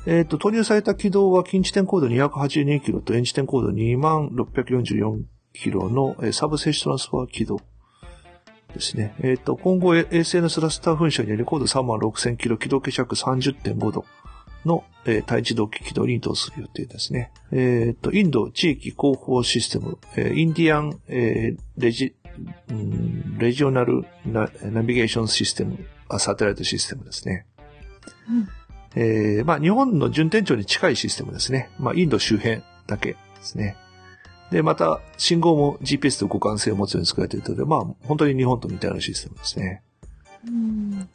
えっ、と、投入された軌道は近地点高度282キロと遠地点高度2644キロの、えーサブセッショナスファー軌道ですね。えっ、と、今後衛星のスラスター噴射により高度3万6000キロ軌道傾斜30.5度の、えー対地動機軌道に移動する予定ですね。えっ、と、インド地域広報システム、えーインディアン、えーレジ、レジオナルナナビゲーションシステム、サテライトシステムですね。えー、まあ日本の順天頂に近いシステムですね。まあインド周辺だけですね。で、また信号も GPS と互換性を持つように作られているので、まあ本当に日本と似たようなシステムですね。うん。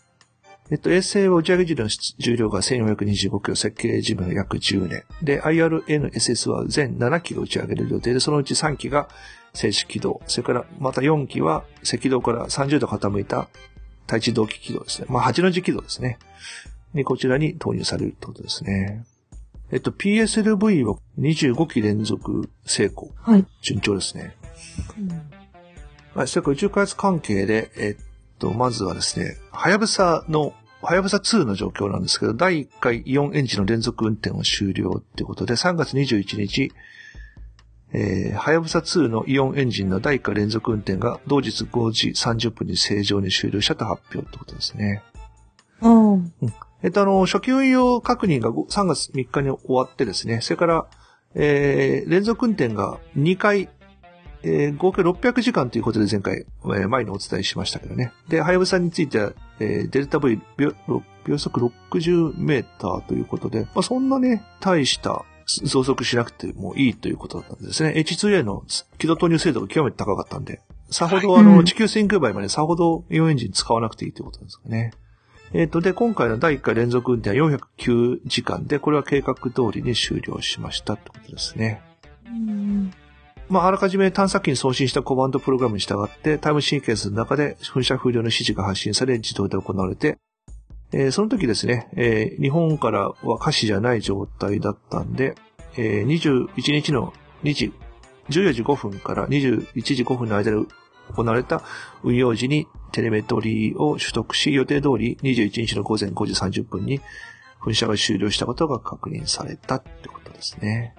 えっと、衛星を打ち上げ時の重量が1425キロ、設計寿命約10年。で、IRNSS は全7機が打ち上げる予定で、そのうち3機が静止軌道。それから、また4機は赤道から30度傾いた対地動機軌道ですね。まあ、8の字軌道ですね。に、こちらに投入されるってことですね。えっと、PSLV は25機連続成功。はい。順調ですね。はい、それから宇宙開発関係で、えっと、まずはですね、はやぶさの、はやぶさ2の状況なんですけど、第1回イオンエンジンの連続運転を終了っていうことで、3月21日、えー、はやぶさ2のイオンエンジンの第1回連続運転が同日5時30分に正常に終了したと発表ってことですね。うん。えっと、あの、初期運用確認が5 3月3日に終わってですね、それから、えー、連続運転が2回、えー、合計600時間ということで前回、えー前にお伝えしましたけどね。で、はやぶさについては、えーデルタ V 秒秒速60メーターということで、まあ、そんなね、大した増速しなくてもいいということだったんですね。H2A の軌道投入精度が極めて高かったんで、さほどあの、うん地球旋空倍までさほどイオンエンジン使わなくていいということですかね。えっ、と、で、今回の第1回連続運転は409時間で、これは計画通りに終了しましたってことですね。うん。まあ、あらかじめ探査機に送信したコマンドプログラムに従って、タイムシーケンスの中で噴射風量の指示が発信され、自動で行われて、えーその時ですね、えー日本からは可視じゃない状態だったんで、えー21日の2時、14時5分から21時5分の間で行われた運用時にテレメトリーを取得し、予定通り21日の午前5時30分に噴射が終了したことが確認されたってことですね。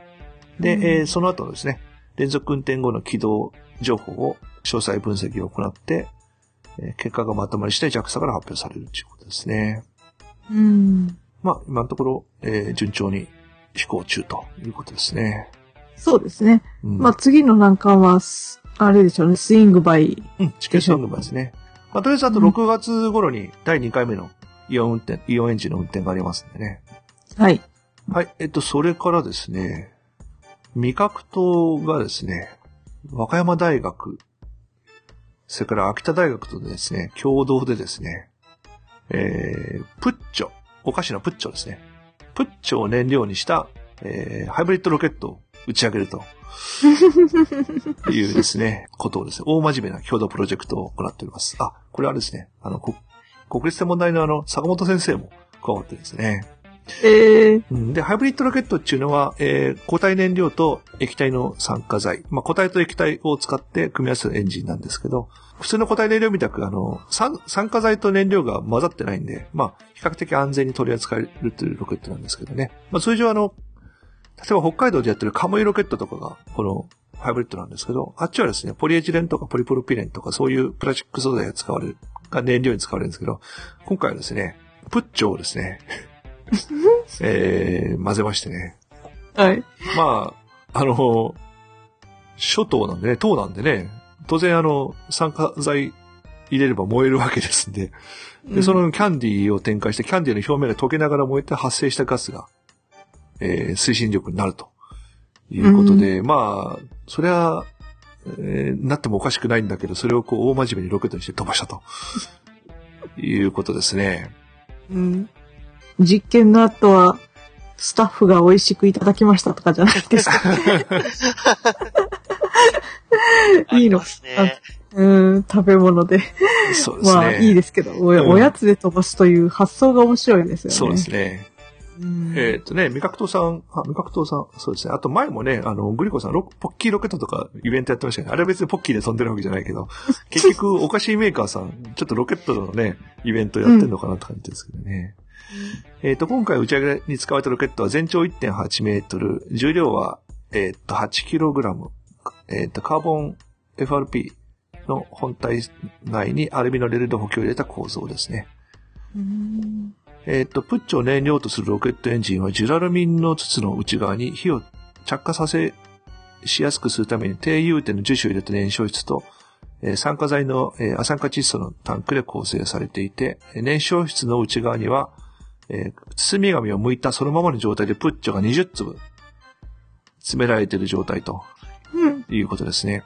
で、うんえーその後ですね、連続運転後の軌道情報を詳細分析を行って、えー結果がまとまり次第 JAXA から発表されるということですね。うん。まあ、今のところ、えー順調に飛行中ということですね。そうですね。うん、まあ、次の難関は、すあれでしょうね、スイングバイ。うん、地球スイングバーですね。まあ、とりあえずあと6月頃に第2回目のイオン運転、イオンエンジンの運転がありますんでね。はい。はい、えっと、それからですね、味覚島がですね、和歌山大学、それから秋田大学とですね、共同でですね、えー、プッチョ、お菓子のプッチョですね。プッチョを燃料にした、えー、ハイブリッドロケットを打ち上げると。いうですね、ことをですね、大真面目な共同プロジェクトを行っております。あ、これはですね、あの、こ国立天文台のあの、坂本先生も加わってですね、ええうんで、ハイブリッドロケットっていうのは、えー固体燃料と液体の酸化剤。まあ、固体と液体を使って組み合わせるエンジンなんですけど、普通の固体燃料みたく、あの、酸酸化剤と燃料が混ざってないんで、まあ、比較的安全に取り扱えるというロケットなんですけどね。まあ、通常あの、例えば北海道でやってるカムイロケットとかが、この、ハイブリッドなんですけど、あっちはですね、ポリエチレンとかポリプロピレンとかそういうプラスチック素材が使われる、が燃料に使われるんですけど、今回はですね、プッチョをですね、えー、混ぜましてね。はい。まあ、あの、諸島なんでね、島なんでね、当然あの、酸化剤入れれば燃えるわけですんで、で、そのキャンディーを展開して、キャンディーの表面が溶けながら燃えて発生したガスが、えー推進力になるということで、まあ、それは、えーなってもおかしくないんだけど、それをこう、大真面目にロケットにして飛ばしたと。いうことですね。うん。実験の後は、スタッフが美味しくいただきましたとかじゃないですか。いいのね。うん、食べ物で。そうですね。まあ、いいですけど、おうんおやつで飛ばすという発想が面白いですよね。そうですね。うん。えーっとね、味覚糖さん、あ、味覚糖さん、そうですね。あと前もね、あの、グリコさん、ロポッキーロケットとかイベントやってましたね。あれは別にポッキーで飛んでるわけじゃないけど、結局お菓子メーカーさん、ちょっとロケットのね、イベントやってんのかなって感じですけどね。えーっと、今回打ち上げに使われたロケットは全長1.8メートル、重量は、えーっと、8キログラム、えーっと、カーボン FRP の本体内にアルミのレールで補強を入れた構造ですね。うんえっ、と、プッチを燃料とするロケットエンジンはジュラルミンの筒の内側に火を着火させしやすくするために低融点の樹脂を入れた燃焼室と、えー酸化剤の、えー亜酸化窒素のタンクで構成されていて、えー燃焼室の内側には、えー包み紙を剥いたそのままの状態でプッチョが20粒詰められている状態とうん。いうことですね。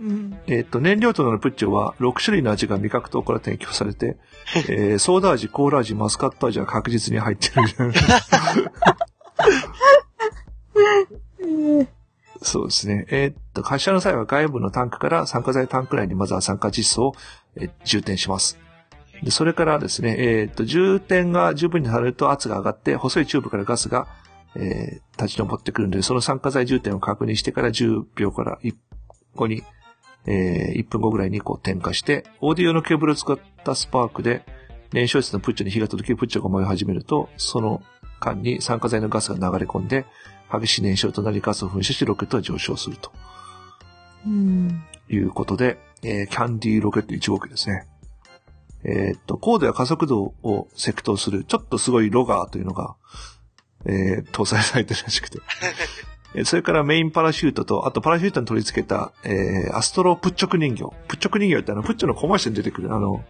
うん。えっ、と、燃料となるプッチョは6種類の味が味覚糖から提供されて、えーソーダ味、コーラ味、マスカット味は確実に入ってる。そうですね。えーっと、発射の際は外部のタンクから酸化剤タンク内にまずは酸化窒素を、えー充填します。でそれからですね、えーっと、充填が十分にされると圧が上がって、細いチューブからガスが、えー立ち上ってくるので、その酸化剤充填を確認してから10秒から1後に、えー1分後ぐらいにこう点火して、オーディオのケーブルを使ったスパークで、燃焼室のプッチョに火が届き、プッチョが燃え始めると、その間に酸化剤のガスが流れ込んで、激しい燃焼となりガスを噴射しロケットは上昇するとうん。いうことで、えーキャンディーロケット1号機ですね。えーっと、高度や加速度をセクトする、ちょっとすごいロガーというのが、えー搭載されてるらしくて。えーそれからメインパラシュートと、あとパラシュートに取り付けた、えーアストロプッチョク人形。プッチョク人形ってあの、プッチョのコマーシャルに出てくるあの、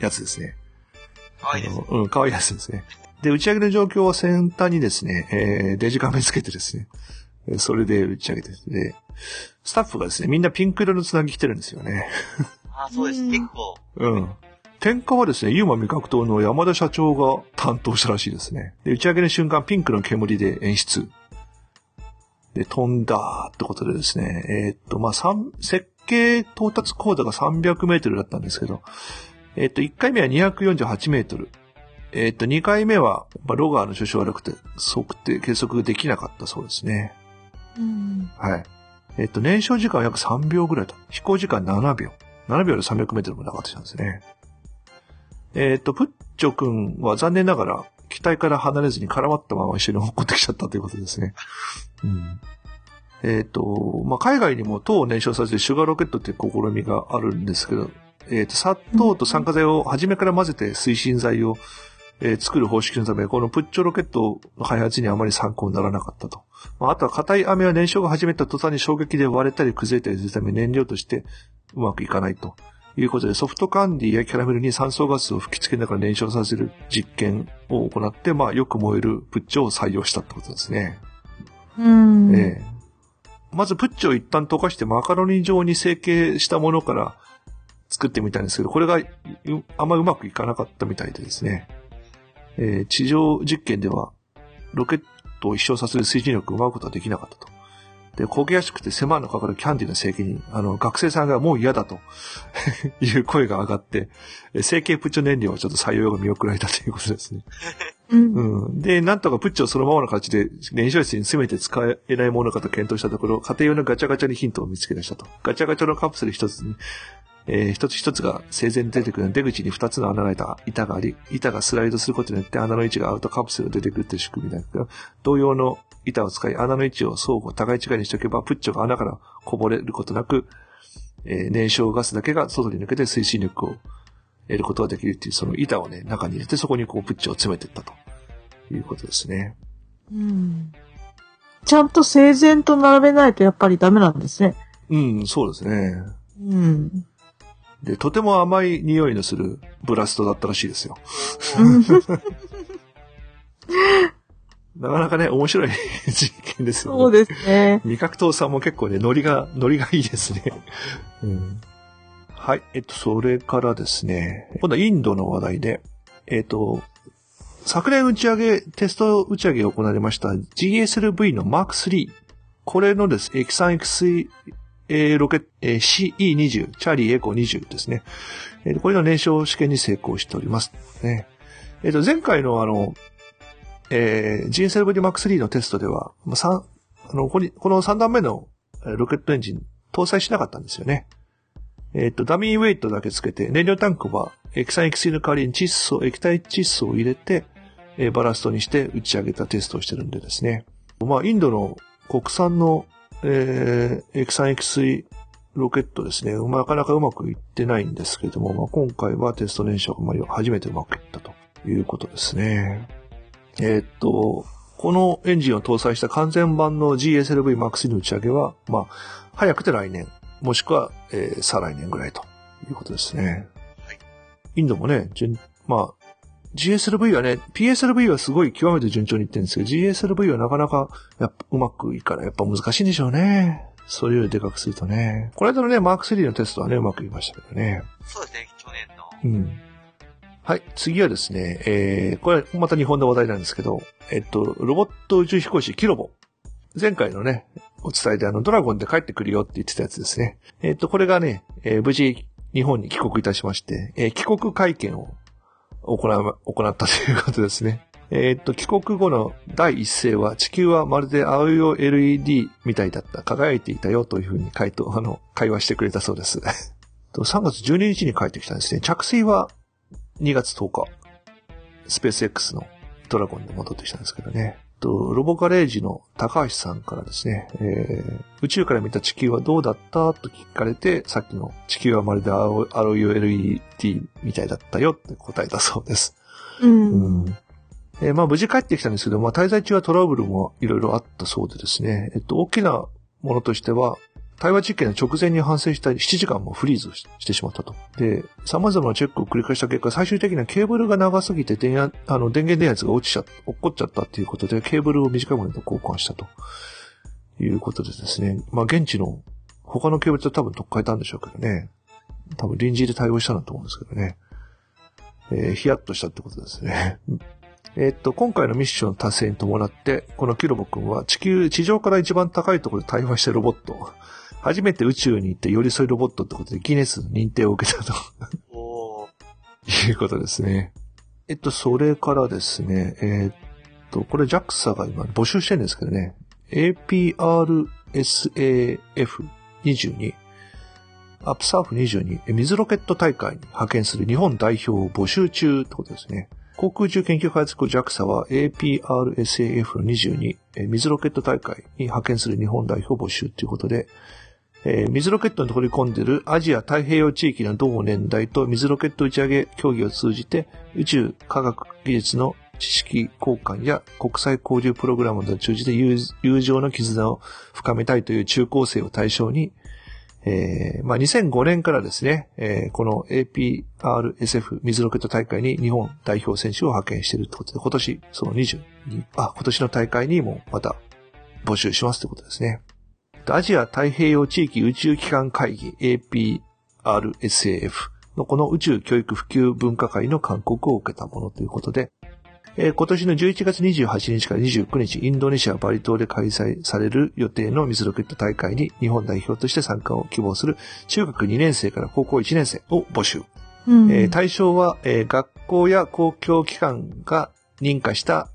やつですね。可愛いです。あのうん、可愛いやつですね。で、打ち上げの状況は先端にですね、えー、デジカメつけてですね、えーそれで打ち上げてで、スタッフがですね、みんなピンク色のつなぎ着てるんですよね。あ、そうです。うん結構。うん。点火はですね、ユーマ味覚糖の山田社長が担当したらしいですね。で、打ち上げの瞬間、ピンクの煙で演出。で、飛んだってことでですね、えーっと、まあ、三設計到達高度が300メートルだったんですけど、えーっと、1回目は248メートル。えーっと、2回目は、まあ、ロガーの調子悪くて、測定、計測できなかったそうですね。うん。はい。えっと、燃焼時間は約3秒ぐらいだ。飛行時間7秒。7秒で300メートルもなかったんですね。えっと、プッチョ君は残念ながら、機体から離れずに絡まったまま一緒に落っこってきちゃったということですね。うん。えっと、まあ、海外にも糖を燃焼させてシュガーロケットっていう試みがあるんですけど、えっと、砂糖と酸化剤を初めから混ぜて推進剤を、えー作る方式のため、このプッチョロケットの開発にあまり参考にならなかったと。まあ、あとは硬い飴は燃焼が始めた途端に衝撃で割れたり崩れたりするため燃料としてうまくいかないということでソフトカンディやキャラメルに酸素ガスを吹き付けながら燃焼させる実験を行って、まあよく燃えるプッチョを採用したってことですね。うん。ええまずプッチョを一旦溶かしてマカロニ状に成形したものから作ってみたんですけど、これがうあんまうまくいかなかったみたいでですね。えー地上実験ではロケットを一生させる推進力を奪うことはできなかったと。で、焦げやすくて狭のかかるキャンディーの成形に、あの、学生さんがもう嫌だと いう声が上がって、えー成形プッチョ燃料はちょっと採用が見送られたということですね。うん。うん。で、なんとかプッチをそのままの形で燃焼室に詰めて使えないものかと検討したところ、家庭用のガチャガチャにヒントを見つけ出したと。ガチャガチャのカプセル一つに、えー一つ一つが生前に出てくる出口に二つの穴が開いた板があり、板がスライドすることによって穴の位置が合うとカプセルが出てくるという仕組みなんですけど、同様の板を使い穴の位置を相互互い違いにしておけば、プッチョが穴からこぼれることなく、えー燃焼ガスだけが外に抜けて推進力を得ることができるっていう、その板をね、中に入れてそこにこうプッチョを詰めていったと。いうことですね。うん。ちゃんと整然と並べないとやっぱりダメなんですね。うん、そうですね。うん。で、とても甘い匂いのするブラストだったらしいですよ。なかなかね、面白い 実験ですよね。そうですね。味覚糖さんも結構ね、ノリが、ノリがいいですね。うん、はい。えっと、それからですね、今度はインドの話題で、えっと、昨年打ち上げ、テスト打ち上げを行われました GSLV の Mark III。これのです、X3X えーロケット、えー CE20、チャーリーエコ20ですね。えーこれの燃焼試験に成功しております。ね。えっ、と、前回のあの、えー、GSLV Mark III のテストでは、まあ、あの、ここ、の3段目のロケットエンジン搭載しなかったんですよね。えっ、と、ダミーウェイトだけつけて、燃料タンクは液酸液水の代わりに窒素、液体窒素を入れて、えーバラストにして打ち上げたテストをしてるんでですね。まあ、インドの国産の、えー液酸液水ロケットですね。なかなかうまくいってないんですけれども、まあ、今回はテスト燃焼が初めてうまくいったということですね。えーっと、このエンジンを搭載した完全版の GSLV MAX の打ち上げは、まあ、早くて来年、もしくは、えー再来年ぐらいということですね。はいインドもね、順まあ、GSLV はね、PSLV はすごい極めて順調にいってるんですけど、GSLV はなかなか、やっぱうまくいかない。やっぱ難しいんでしょうね。それよりでかくするとね。この間のね、マーク3のテストはね、うまくいきましたけどね。そうですね、去年の。うん。はい、次はですね、えー、これまた日本の話題なんですけど、えっと、ロボット宇宙飛行士キロボ。前回のね、お伝えであの、ドラゴンで帰ってくるよって言ってたやつですね。えっと、これがね、えー無事日本に帰国いたしまして、えー帰国会見を行、行ったということですね。えっと、帰国後の第一声は、地球はまるで青色 LED みたいだった、輝いていたよというふうに回答、あの、会話してくれたそうです。3月12日に帰ってきたんですね。着水は2月10日、スペース X のドラゴンで戻ってきたんですけどね。とロボガレージの高橋さんからですね、えー宇宙から見た地球はどうだったと聞かれて、さっきの地球はまるで青青い LED みたいだったよって答えたそうです。うん。うんえーまあ無事帰ってきたんですけど、まあ滞在中はトラブルもいろいろあったそうでですね、えっと、大きなものとしては、対話実験の直前に反省したり7時間もフリーズしてしまったと。で、様々なチェックを繰り返した結果、最終的にはケーブルが長すぎて電あの電源電圧が落ちちゃ、落っこっちゃったっていうことで、ケーブルを短いものと交換したということでですね。まあ現地の他のケーブルと多分取っ替えたんでしょうけどね。多分臨時で対応したんだと思うんですけどね。えーヒヤッとしたってことですね。えっと、今回のミッション達成に伴って、このキロボ君は地球、地上から一番高いところで対話したロボット、初めて宇宙に行って寄り添いロボットってことでギネスの認定を受けたと。いうことですね。えっと、それからですね、えーっと、これ JAXA が今募集してるんですけどね、APRSAF22、アップサーフ22、え水ロケット大会に派遣する日本代表を募集中ってことですね。航空宇宙研究開発機構 JAXA は APRSAF22、え水ロケット大会に派遣する日本代表を募集ということで、えー水ロケットに取り込んでいるアジア太平洋地域の同年代と水ロケット打ち上げ競技を通じて宇宙科学技術の知識交換や国際交流プログラムを通じて友情の絆を深めたいという中高生を対象に、えーまあ、2005年からですね、えーこの APRSF 水ロケット大会に日本代表選手を派遣しているってことで、今年その22、あ、今年の大会にもまた募集しますってことですね。アジア太平洋地域宇宙機関会議 APRSAF のこの宇宙教育普及文化会の勧告を受けたものということで、えー今年の11月28日から29日、インドネシア・バリ島で開催される予定の水ロケット大会に日本代表として参加を希望する中学2年生から高校1年生を募集。うん。えー対象は、えー学校や公共機関が認可した、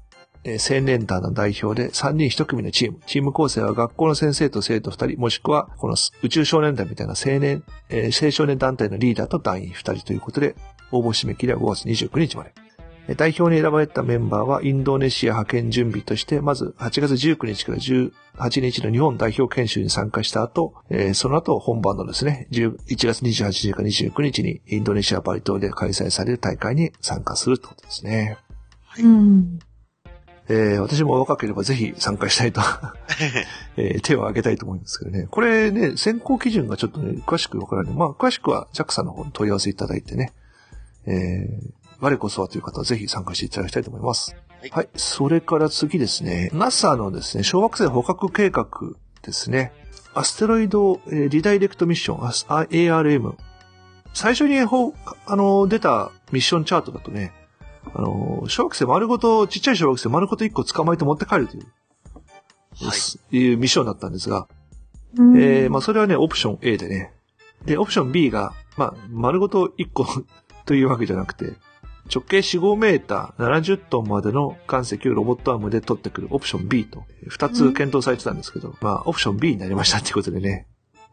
えー青年団の代表で3人1組のチーム。チーム構成は学校の先生と生徒2人、もしくはこの宇宙少年団みたいな青年、えー青少年団体のリーダーと団員2人ということで、応募締め切りは5月29日まで。代表に選ばれたメンバーはインドネシア派遣準備として、まず8月19日から18日の日本代表研修に参加した後、えーその後本番のですね、11月28日から29日にインドネシアバリ島で開催される大会に参加するってことですね。うん。えー私も若ければぜひ参加したいと、えー手を挙げたいと思うんですけどね。これね、選考基準がちょっとね、詳しくわからない。まあ、詳しくは JAXA の方に問い合わせいただいてね、えー我こそはという方はぜひ参加していただきたいと思います。はいはい。それから次ですね、NASA のですね、小惑星捕獲計画ですね。アステロイド、えーリダイレクトミッション、ARM。最初にほあの出たミッションチャートだとね、あの、小惑星丸ごと、ちっちゃい小惑星丸ごと1個捕まえて持って帰るという、はい。いうミッションだったんですが、うんえーまあそれはね、オプション A でね。で、オプション B が、まあ、丸ごと1個というわけじゃなくて、直径4、5メーター、70トンまでの岩石をロボットアームで取ってくるオプション B と、2つ検討されてたんですけど、まあ、オプション B になりましたっていうことでね。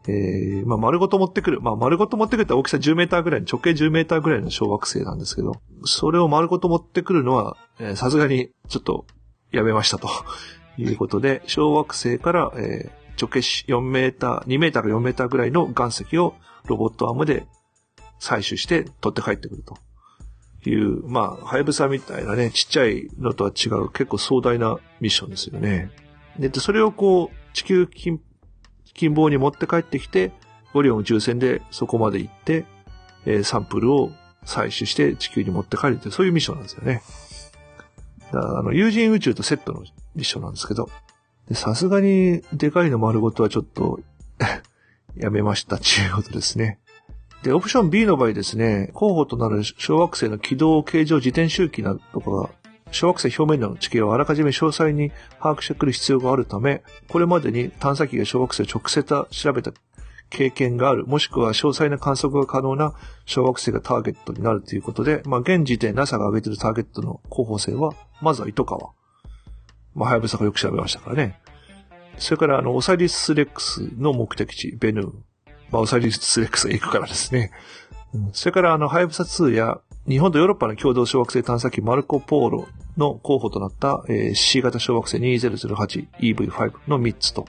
えー、まあ、丸ごと持ってくる。まあ、丸ごと持ってくるって大きさ10メーターぐらい、直径10メーターぐらいの小惑星なんですけど、それを丸ごと持ってくるのは、さすがにちょっとやめましたと いうことで、小惑星から、えー直径4メーター、2メーターか4メーターぐらいの岩石をロボットアームで採取して取って帰ってくるという、まあ、ハヤブサみたいなね、ちっちゃいのとは違う結構壮大なミッションですよね。で、それをこう、地球近近傍に持って帰ってきて、オリオン宇宙船でそこまで行って、えーサンプルを採取して地球に持って帰るという、そういうミッションなんですよね。だからあの、有人宇宙とセットのミッションなんですけど、さすがにでかいの丸ごとはちょっと やめましたっていうことですね。で、オプション B の場合ですね、候補となる小惑星の軌道、形状、自転周期などが、小惑星表面の地形をあらかじめ詳細に把握してくる必要があるため、これまでに探査機が小惑星を直接調べた経験がある、もしくは詳細な観測が可能な小惑星がターゲットになるということで、まあ、現時点 NASA が挙げているターゲットの候補星は、まずは糸川。まあ、はやぶさがよく調べましたからね。それから、あの、オサリスレックスの目的地、ベヌー。まあ、オサリスレックスが行くからですね。うんそれから、あの、はやぶさ2や、日本とヨーロッパの共同小惑星探査機マルコ・ポーロの候補となった、えー C 型小惑星 2008EV5 の3つと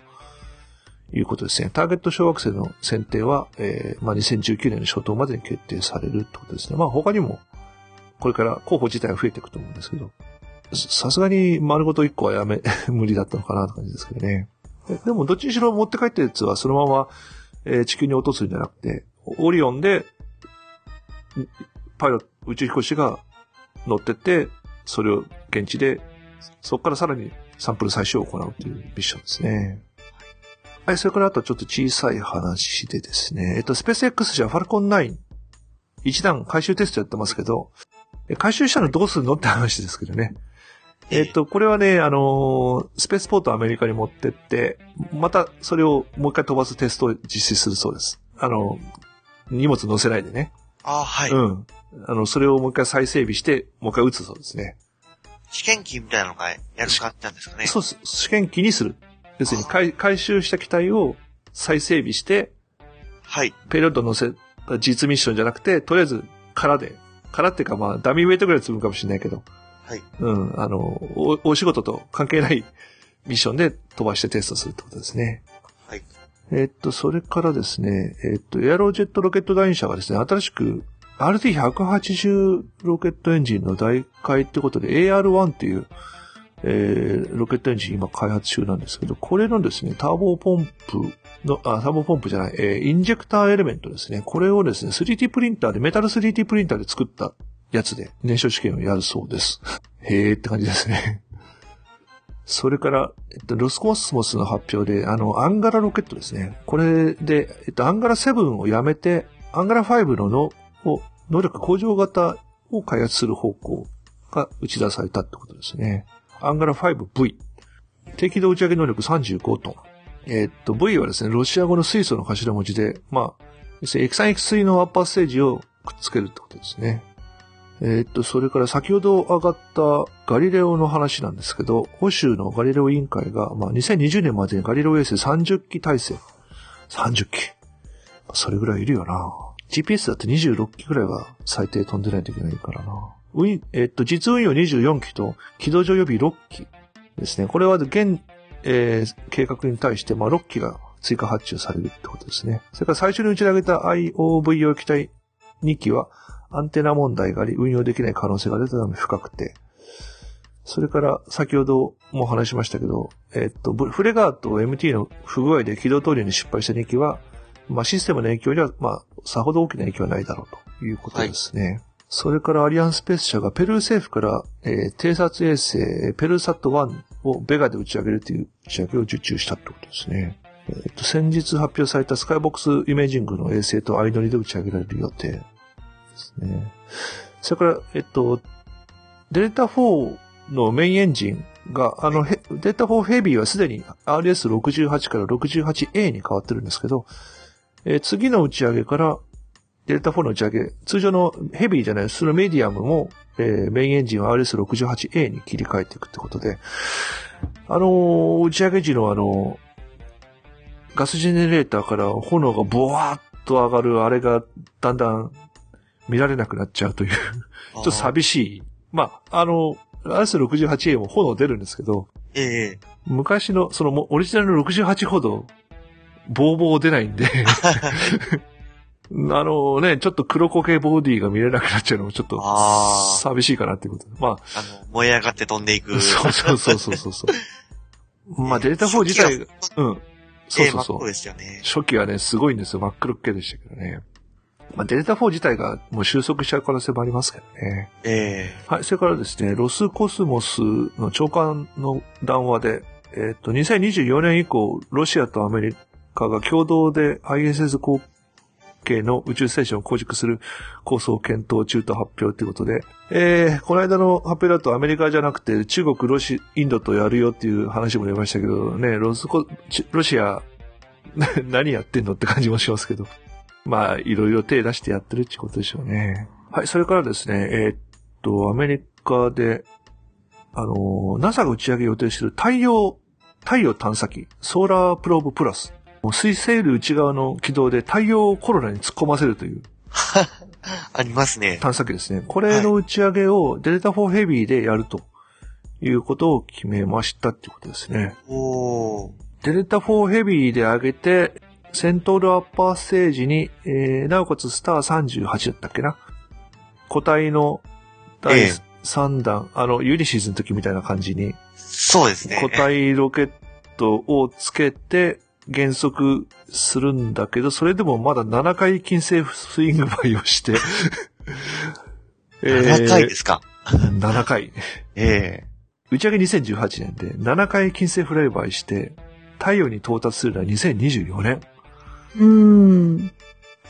いうことですね。ターゲット小惑星の選定は、えーまあ、2019年の初頭までに決定されるってことですね。まあ、他にも、これから候補自体は増えていくと思うんですけど、さすがに丸ごと1個はやめ、無理だったのかなって感じですけどね。でも、どっちにしろ持って帰ったやつはそのまま、えー地球に落とすんじゃなくて、オリオンで、パイロット、宇宙飛行士が乗ってって、それを現地で、そこからさらにサンプル採取を行うというミッションですね。はい、それからあとちょっと小さい話でですね、えっと、スペース X じゃファルコン9、一段回収テストやってますけど、え回収したのどうするのって話ですけどね。えっと、これはね、あのースペースポートをアメリカに持ってって、またそれをもう一回飛ばすテストを実施するそうです。あの、荷物乗せないでね。ああ、はい。うん。あの、それをもう一回再整備して、もう一回撃つそうですね。試験機みたいなのがやる感じなんですかね。そうです。試験機にする。要するに回回収した機体を再整備して、はい。ペイロッド乗せた実ミッションじゃなくて、とりあえず空で、空っていうかまあ、ダミーウェイトぐらい積むかもしれないけど、はい。うん、あの、お、お仕事と関係ないミッションで飛ばしてテストするってことですね。はい。えっと、それからですね、えっと、エアロジェットロケット団員社がですね、新しく RD180 ロケットエンジンの代替ってことで AR1 っていう、えー、ロケットエンジン今開発中なんですけど、これのですね、ターボポンプの、あ、ターボポンプじゃない、えー、インジェクターエレメントですね。これをですね、3D プリンターで、メタル 3D プリンターで作ったやつで燃焼試験をやるそうです。へーって感じですね。それから、えっと、ロスコスモスの発表で、あの、アンガラロケットですね。これで、えっと、アンガラ7をやめて、アンガラ5のの、を能力向上型を開発する方向が打ち出されたってことですね。アンガラ 5V。低軌道打ち上げ能力35トン。えっと、V はですね、ロシア語の水素の頭文字で、まあ、要するに X3、X3 のアッパーステージをくっつけるってことですね。えーっと、それから先ほど上がったガリレオの話なんですけど、欧州のガリレオ委員会が、まあ、2020年までにガリレオ衛星30機体制。30機。それぐらいいるよな。GPS だって26機ぐらいは最低飛んでないといけないからな。運輸えっと、実運用24機と軌道上予備6機ですね。これは現、えー計画に対して、まあ、6機が追加発注されるってことですね。それから最初に打ち上げた IOV 用機体2機は、アンテナ問題があり、運用できない可能性が出たため不確定。それから、先ほども話しましたけど、えっと、フレガーと MT の不具合で軌道投入に失敗した2機は、まあ、システムの影響には、まあ、さほど大きな影響はないだろうということですね。それからアリアンスペース社がペルー政府から、えー偵察衛星ペルーサット1をベガで打ち上げるという打ち上げを受注したってことですね。えっと、先日発表されたスカイボックスイメージングの衛星と相乗りで打ち上げられる予定ですね。それから、えっと、データ4のメインエンジンが、あの、ヘデータ4ヘビーはすでに RS68 から 68A に変わってるんですけど、えー次の打ち上げから、デルタ4の打ち上げ、通常のヘビーじゃない、そのメディアムも、えーメインエンジンは RS68A に切り替えていくってことで、あのー打ち上げ時のあのガスジェネレーターから炎がボワーっと上がるあれがだんだん見られなくなっちゃうという、ちょっと寂しい。まあ、あの、RS68A も炎出るんですけど、ええ昔の、そのもオリジナルの68ほど、ボーボー出ないんで、あのね、ちょっと黒焦げボディが見れなくなっちゃうのもちょっとあー寂しいかなっていうことで。まあの、燃え上がって飛んでいく。あ、そうそうそうそうそうそう。まあデータ4自体が、うん。そうそうそう。ですよね。初期はね、すごいんですよ。真っ黒っけでしたけどね。まあ、デルタ4自体がもう収束しちゃう可能性もありますけどね。えはい、それからですね、ロスコスモスの長官の談話で、えっ、と、2024年以降、ロシアとアメリカが共同で ISS 後継の宇宙ステーションを構築する構想を検討中と発表ということで、えー、この間の発表だとアメリカじゃなくて中国、ロシ、インドとやるよっていう話も出ましたけどね、ロスコ、ロシア、何やってんのって感じもしますけど。まあ、いろいろ手出してやってるってことでしょうね。はい、それからですね、えーっと、アメリカで、あのー、NASA が打ち上げ予定している太陽、太陽探査機、ソーラープローブプラス。水星より内側の軌道で太陽をコロナに突っ込ませるという ありますね。探査機ですね。これの打ち上げをデルタ4ヘビーでやるということを決めましたっていうことですね。おー。デルタ4ヘビーで上げて、セントールアッパーステージに、えー、なおかつスター38だったっけな？個体の第ええ3弾、あの、ユニシーズの時みたいな感じに、そうですね。個体ロケットをつけて減速するんだけど、それでもまだ7回金星スイングバイをして、7回ですか？7回。え打ち上げ2018年で7回金星フライバイして、太陽に到達するのは2024年。うーん。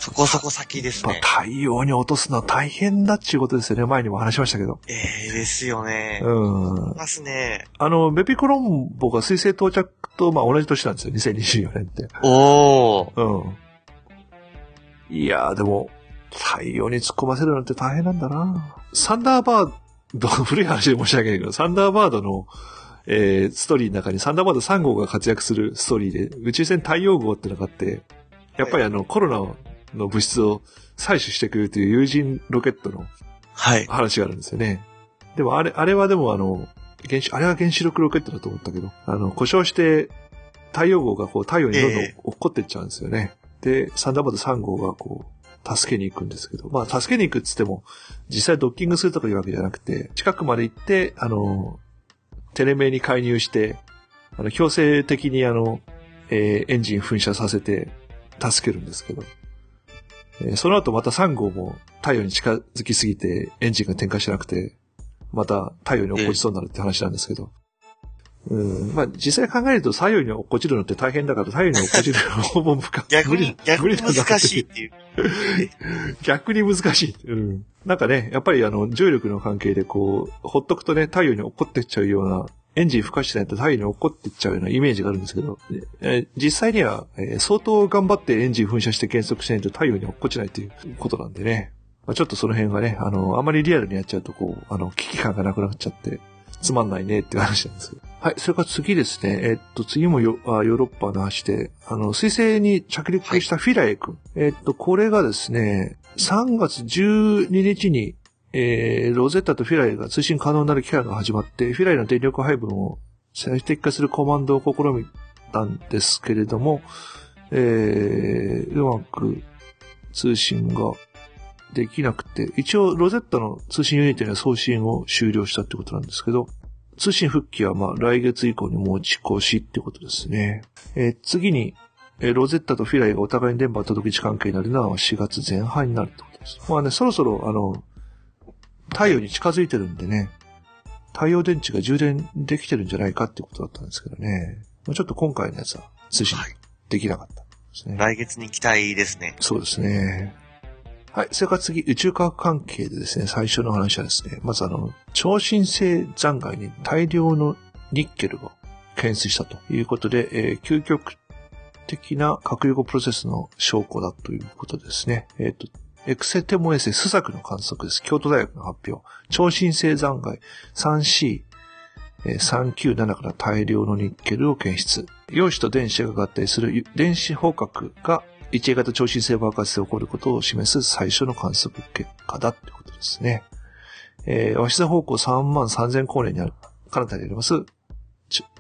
えそこそこ先ですまあね。太陽に落とすのは大変だっていうことですよね。前にも話しましたけど。ええですよね。うん。ますね。あの、ベピコロンボが水星到着と、まあ同じ年なんですよ。2024年って。おー。うん。いやー、でも、太陽に突っ込ませるなんて大変なんだなサンダーバード、古い話で申し訳ないけど、サンダーバードの、えー、ストーリーの中にサンダーバード3号が活躍するストーリーで、宇宙船太陽号ってのがあって、やっぱりあの、コロナの物質を採取してくれるという有人ロケットのはい。話があるんですよね。でもあれ、あれはでもあの、原子、あれは原子力ロケットだと思ったけど、あの、故障して、太陽号がこう太陽にどんどんええ落っこっていっちゃうんですよね。で、サンダーバード3号がこう、助けに行くんですけど、まあ助けに行くっつっても、実際ドッキングするとかいうわけじゃなくて、近くまで行って、あの、テレメに介入して、あの、強制的にあの、えーエンジン噴射させて、助けるんですけど、えーその後また3号も太陽に近づきすぎてエンジンが点火しなくて、また太陽に落っこちそうになるって話なんですけど。うん、まあ実際考えると太陽に落っこちるのって大変だから太陽に落っこちるのはほぼ不可逆に、逆に難しいい。っていう。逆に難しい。うん。なんかね、やっぱりあの、重力の関係でこう、ほっとくとね、太陽に落っこってっちゃうような、エンジン吹かしてないと太陽に落っこってっちゃうようなイメージがあるんですけど、え実際には、え相当頑張ってエンジン噴射して減速しないと太陽に落っこちないということなんでね。まあ、ちょっとその辺がね、あの、あまりリアルにやっちゃうとこう、あの、危機感がなくなっちゃって、つまんないねっていう話なんですけど。はい、それから次ですね。えっと、次もヨヨーロッパの話で、あの、水星に着陸したフィラエ君。えっと、これがですね、3月12日に、えー、ロゼッタとフィラエが通信可能になる機会が始まって、フィラエの電力配分を最適化するコマンドを試みたんですけれども、えー、うまく通信ができなくて、一応ロゼッタの通信ユニットには送信を終了したってことなんですけど、通信復帰はまあ来月以降に持ち越しってことですね。えー次に、えーロゼッタとフィラエがお互いに電波届く位置関係になるのは4月前半になるってことです。まあね、そろそろあの、太陽に近づいてるんでね、太陽電池が充電できてるんじゃないかってことだったんですけどね。まあちょっと今回のやつは通信はいできなかったですね。来月に期待ですね。そうですね。はい。それから次、宇宙科学関係でですね、最初の話はですね、まずあの、超新星残骸に大量のニッケルを検出したということで、えー究極的な核融合プロセスの証拠だということですね。えっ、と、エクセテモエセスザクの観測です。京都大学の発表。超新星残骸 3C、397から大量のニッケルを検出。陽子と電子が合体する電子放核が一 A 型超新星爆発で起こることを示す最初の観測結果だってことですね。えー、和室方向3万3000光年にある、彼方にあります、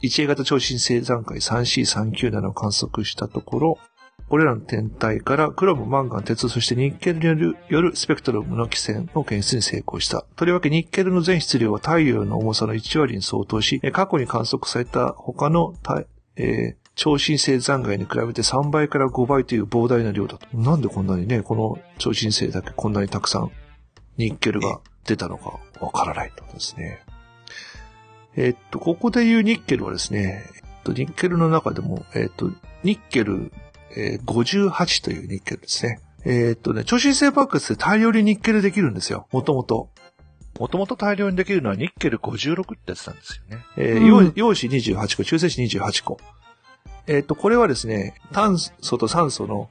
一 A 型超新星残骸 3C397 を観測したところ、これらの天体からクロム、マンガン、鉄、そしてニッケルによるよるスペクトルムの基線の検出に成功した。とりわけニッケルの全質量は太陽の重さの1割に相当し、過去に観測された他のえー超新星残骸に比べて3倍から5倍という膨大な量だと。なんでこんなにね、この超新星だけこんなにたくさんニッケルが出たのかわからないとですね。えっと、ここで言うニッケルはですね、ニッケルの中でも、えっと、ニッケル、えー58というニッケルですね。えっとね、超新星爆発で大量にニッケルできるんですよ。もともと。もともと大量にできるのはニッケル56ってやつなんですよね。えーうん陽陽子28個、中性子28個。えっと、これはですね、炭素と酸素の、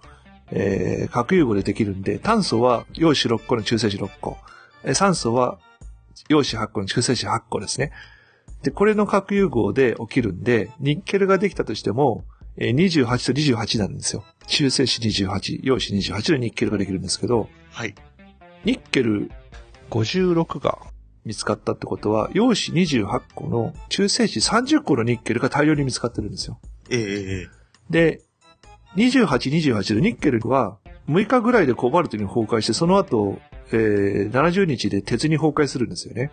えー核融合でできるんで、炭素は陽子6個の中性子6個。えー酸素は陽子8個の中性子8個ですね。で、これの核融合で起きるんで、ニッケルができたとしても、えー28と28なんですよ。中性子28、陽子28のニッケルができるんですけど、はい。ニッケル56が見つかったってことは、陽子28個の中性子30個のニッケルが大量に見つかってるんですよ。ええええで、28、28のニッケルは6日ぐらいでコバルトに崩壊して、その後、えー70日で鉄に崩壊するんですよね。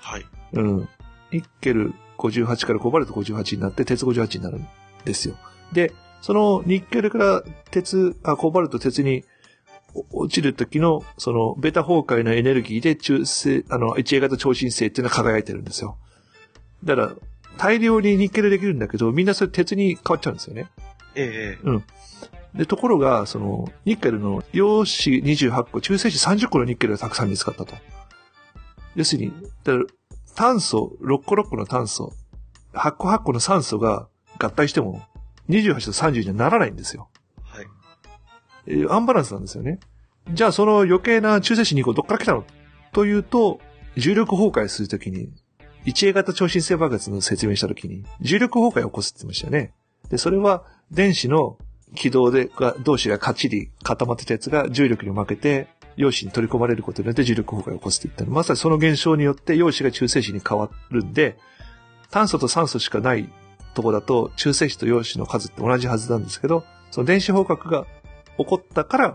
はい。うん。ニッケル58からコバルト58になって、鉄58になるんですよ。で、そのニッケルから鉄、あ、コバルト鉄にお落ちる時の、その、ベタ崩壊のエネルギーで中性、あの、1A 型超新星っていうのは輝いてるんですよ。だから、大量にニッケルできるんだけど、みんなそれ鉄に変わっちゃうんですよね。ええええで、ところが、その、ニッケルの陽子28個、中性子30個のニッケルがたくさん見つかったと。要するに、だから炭素、6個6個の炭素、8個8個の酸素が合体しても、28と30にはならないんですよ。はい。えーアンバランスなんですよね。じゃあ、その余計な中性子2個どっから来たの？というと、重力崩壊するときに、1A 型超新星爆発の説明したときに、重力崩壊を起こすって言ってましたよね。で、それは電子の軌道で、が同士がかっちり固まってたやつが重力に負けて、陽子に取り込まれることによって重力崩壊を起こすって言ったの。まさにその現象によって陽子が中性子に変わるんで、炭素と酸素しかないとこだと中性子と陽子の数って同じはずなんですけど、その電子放核が起こったから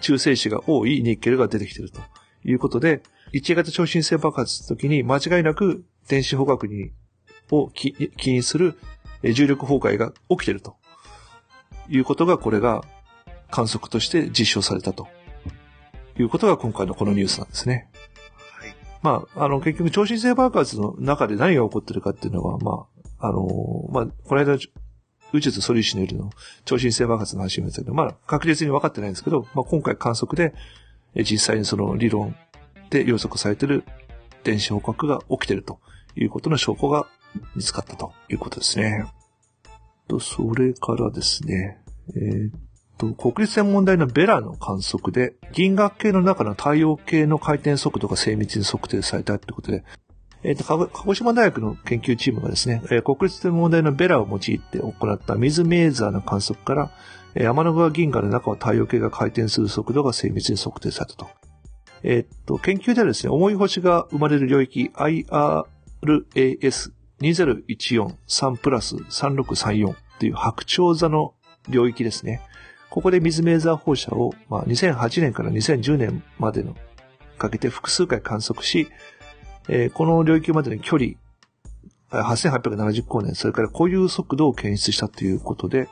中性子が多いニッケルが出てきているということで、1型超新星爆発の時に間違いなく電子放核にを起起因するえー重力崩壊が起きているということが、これが観測として実証されたということが今回のこのニュースなんですね。はい。まあ、あの、結局、超新星爆発の中で何が起こってるかっていうのは、まあ、あのまあ、この間、宇宙と素粒子のよりの超新星爆発の話をやったけど、まあ、確実に分かってないんですけど、まあ、今回観測で、実際にその理論で予測されている電子捕獲が起きているということの証拠が見つかったということですね。と、それからですね、えーっと、国立天文台のベラの観測で、銀河系の中の太陽系の回転速度が精密に測定されたってことで、えーと、鹿児島大学の研究チームがですね、えー国立天文台のベラを用いて行った水メーザーの観測から、えー天の川銀河の中を太陽系が回転する速度が精密に測定されたと。えーと、研究ではですね、重い星が生まれる領域 IRAS20143 プラス3634っていう白鳥座の領域ですね。ここで水メーザー放射を、まあ、2008年から2010年までのかけて複数回観測し、えーこの領域までの距離、8870光年、それから固有速度を検出したということで、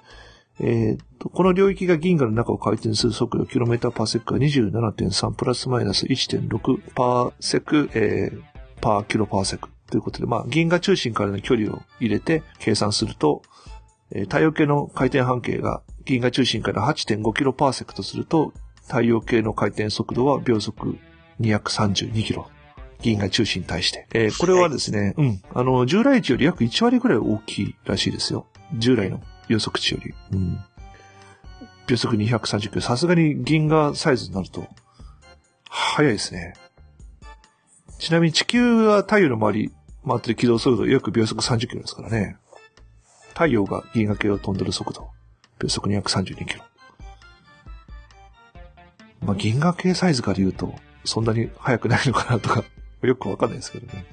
えーこの領域が銀河の中を回転する速度、キロメーターパーセックが27.3プラスマイナス1.6パーセク、えーパーキロパーセクということで、まあ、銀河中心からの距離を入れて計算すると、えー太陽系の回転半径が銀河中心から8.5キロパーセクとすると、太陽系の回転速度は秒速232キロ。銀河中心に対して。えーこれはですね、うん。あの、従来値より約1割ぐらい大きいらしいですよ。従来の予測値より。うん。秒速230キロ。さすがに銀河サイズになると、早いですね。ちなみに地球は太陽の周り回ってる軌道速度約秒速30キロですからね。太陽が銀河系を飛んでる速度。秒速232キロ。まあ、銀河系サイズから言うと、そんなに速くないのかなとか、よくわかんないですけどね。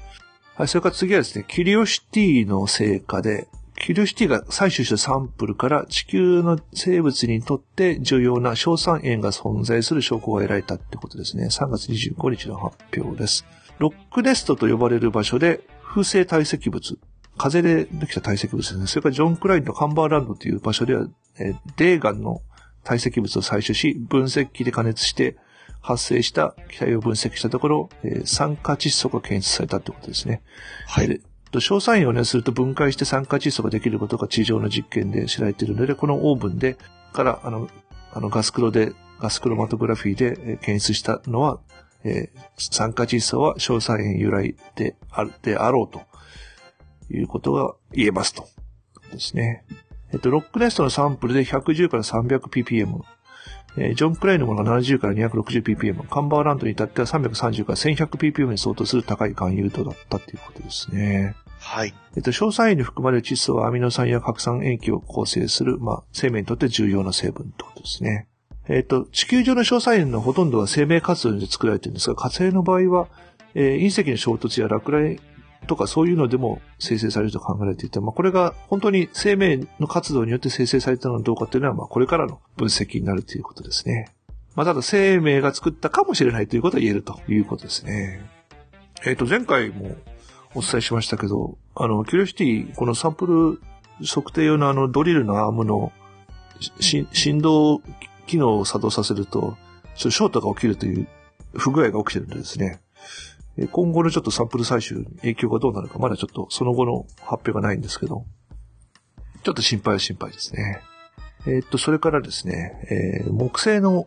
はい、それから次はですね、キュリオシティの成果で、キュリオシティが採取したサンプルから地球の生物にとって重要な硝酸塩が存在する証拠が得られたってことですね。3月25日の発表です。ロックネストと呼ばれる場所で風性堆積物、風でできた堆積物ですね。それからジョン・クラインのカンバーランドという場所では、えデーガンの堆積物を採取し、分析機で加熱して、発生した気体を分析したところ、えー酸化窒素が検出されたってことですね。はい。でと硝酸塩を熱すると分解して酸化窒素ができることが地上の実験で知られているので、このオーブンで、から、あの、あのガスクロで、ガスクロマトグラフィーでえー検出したのは、えー酸化窒素は硝酸塩由来である、であろうということが言えますと。ですね。えっと、ロックネストのサンプルで110から 300ppm、えージョン・クライのものが70から 260ppm、カンバーランドに至っては330から 1100ppm に相当する高い含有度だったということですね。はい。えっと、硝酸塩に含まれる窒素はアミノ酸や核酸塩基を構成する、まあ、生命にとって重要な成分ってことですね。えっと、地球上の硝酸塩のほとんどは生命活動で作られているんですが、火星の場合は、えー隕石の衝突や落雷とかそういうのでも生成されると考えられていて、まあ、これが本当に生命の活動によって生成されたのかどうかというのは、まあ、これからの分析になるということですね。まあ、ただ生命が作ったかもしれないということは言えるということですね。えっ、と、前回もお伝えしましたけど、あの、キュリオシティ、このサンプル測定用のあのドリルのアームの振動機能を作動させると、ショートが起きるという不具合が起きてるんですね、え今後のちょっとサンプル採集影響がどうなるか、まだちょっとその後の発表がないんですけど、ちょっと心配は心配ですね。えーっと、それからですね、えー木星の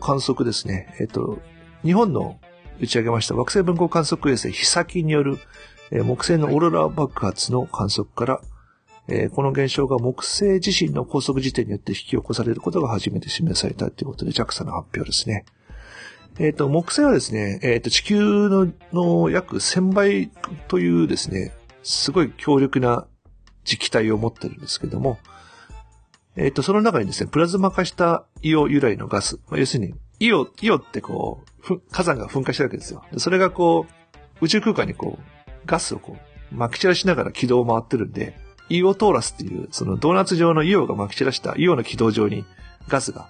観測ですね、えーっと、日本の打ち上げました惑星分光観測衛星ヒサキによる、え木星のオーロラ爆発の観測から、えこの現象が木星自身の高速時点によって引き起こされることが初めて示されたということで JAXA の発表ですね。えっ、と、木星はですね、えっ、と、地球のの約1000倍というですね、すごい強力な磁気体を持ってるんですけども、えっ、と、その中にですね、プラズマ化した硫黄由来のガス、まあ要するに、硫黄、硫黄ってこう、火山が噴火したわけですよ。それがこう、宇宙空間にこう、ガスをこう、撒き散らしながら軌道を回ってるんで、硫黄トーラスっていう、そのドーナツ状の硫黄が撒き散らした硫黄の軌道上にガスが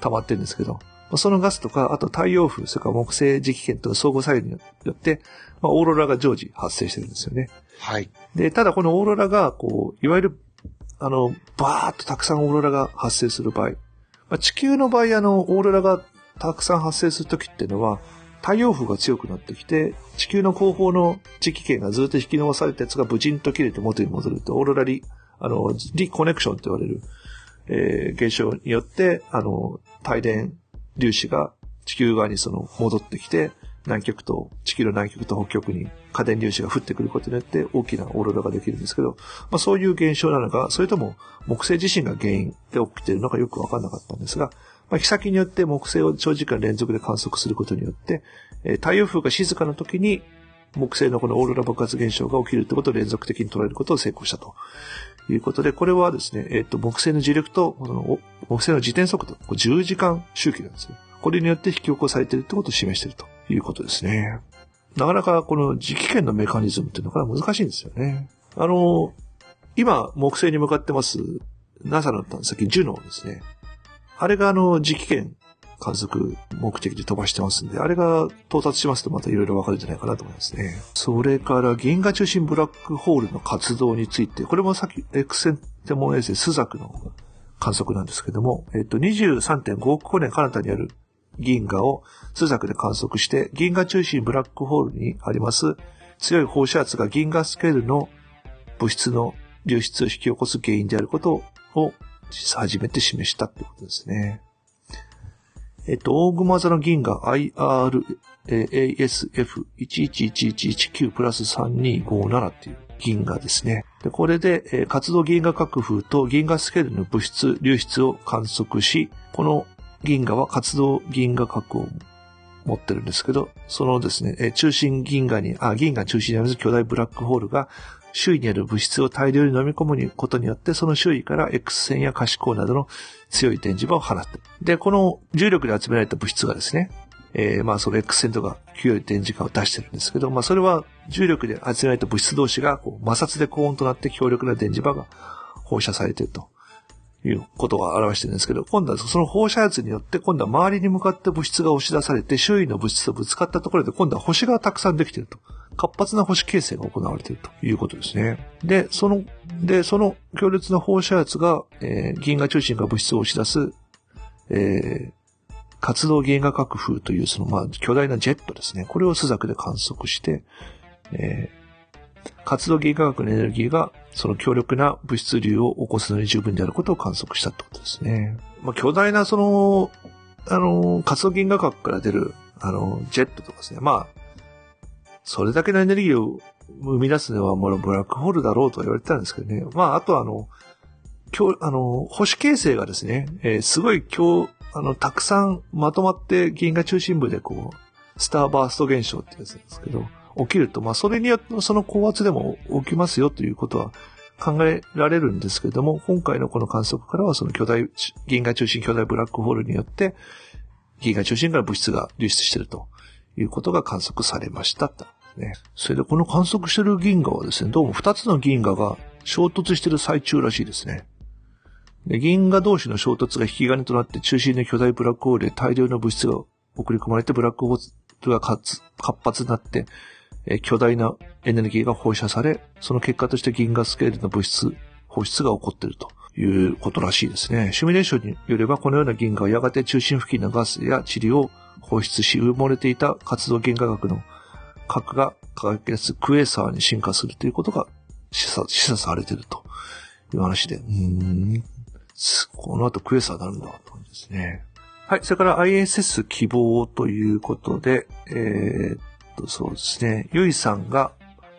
溜まってるんですけど、そのガスとか、あと太陽風、それから木星磁気圏との相互作用によって、まあ、オーロラが常時発生してるんですよね。はい。で、ただこのオーロラが、こう、いわゆる、あの、バーっとたくさんオーロラが発生する場合、まあ、地球の場合、あの、オーロラがたくさん発生するときっていうのは、太陽風が強くなってきて、地球の後方の磁気圏がずっと引き伸ばされたやつが無人と切れて元に戻ると、オーロラリ、あの、リコネクションと言われる、えー現象によって、あの、帯電粒子が地球側にその戻ってきて、南極と、地球の南極と北極に火電粒子が降ってくることによって大きなオーロラができるんですけど、まあそういう現象なのか、それとも木星自身が原因で起きているのかよくわかんなかったんですが、まあ、日先によって木星を長時間連続で観測することによって、えー太陽風が静かな時に木星のこのオーロラ爆発現象が起きるってことを連続的に捉えることを成功したと。ということで、これはですね、えっ、と、木星の磁力と、この木星の自転速度、10時間周期なんですね。これによって引き起こされているってことを示しているということですね。なかなかこの磁気圏のメカニズムっていうのが難しいんですよね。あの、今、木星に向かってます、NASA の探査機ジュノーですね。あれがあの、磁気圏観測目的で飛ばしてますんで、あれが到達しますとまたいろいろわかるんじゃないかなと思いますね。それから、銀河中心ブラックホールの活動について、これもさっき、エクセンテモン衛星スザクの観測なんですけども、えっと、23.5億光年彼方にある銀河をスザクで観測して、銀河中心ブラックホールにあります強い放射圧が銀河スケールの物質の流出を引き起こす原因であることを初めて示したってことですね。えっと、大熊座の銀河 IRASF111119 プラス3257っていう銀河ですね。でこれで、えー活動銀河核風と銀河スケールの物質流出を観測し、この銀河は活動銀河核を持ってるんですけど、そのですね、えー中心銀河に、あ、銀河中心にある巨大ブラックホールが周囲にある物質を大量に飲み込むことによって、その周囲から X 線や可視光などの強い電磁場を放って。で、この重力で集められた物質がですね、えーまあその X 線とか強い電磁波を出してるんですけど、まあそれは重力で集められた物質同士がこう摩擦で高温となって強力な電磁場が放射されているということが表してるんですけど、今度はその放射圧によって今度は周りに向かって物質が押し出されて周囲の物質とぶつかったところで今度は星がたくさんできていると。活発な星形成が行われているということですね。で、その、で、その強烈な放射圧が、えー、銀河中心が物質を押し出す、えー、活動銀河核風というその、まあ、巨大なジェットですね。これをスザクで観測して、えー、活動銀河核のエネルギーが、その強力な物質流を起こすのに十分であることを観測したってことですね。まあ、巨大なその、あの、活動銀河核から出る、あの、ジェットとかですね。まあ、それだけのエネルギーを生み出すのはもうブラックホールだろうと言われてたんですけどね。まあ、あとはあの、今日、あの、星形成がですね、えー、すごい今日、あの、たくさんまとまって銀河中心部でこう、スターバースト現象ってやつなんですけど、起きると、まあ、それによってその高圧でも起きますよということは考えられるんですけども、今回のこの観測からはその巨大、銀河中心巨大ブラックホールによって、銀河中心から物質が流出しているということが観測されましたね。それでこの観測してる銀河はですね、どうも2つの銀河が衝突してる最中らしいですね。で銀河同士の衝突が引き金となって中心の巨大ブラックホールで大量の物質が送り込まれてブラックホールが活発になって、え巨大なエネルギーが放射され、その結果として銀河スケールの物質、放出が起こっているということらしいですね。シミュレーションによればこのような銀河はやがて中心付近のガスや塵を放出し埋もれていた活動銀河学の核が輝き出すクエーサーに進化するということが示唆示唆されているという話で、うん、この後クエーサーになるんだとですね。はい。それから ISS 希望ということで、えー、っと、そうですね。ゆいさんが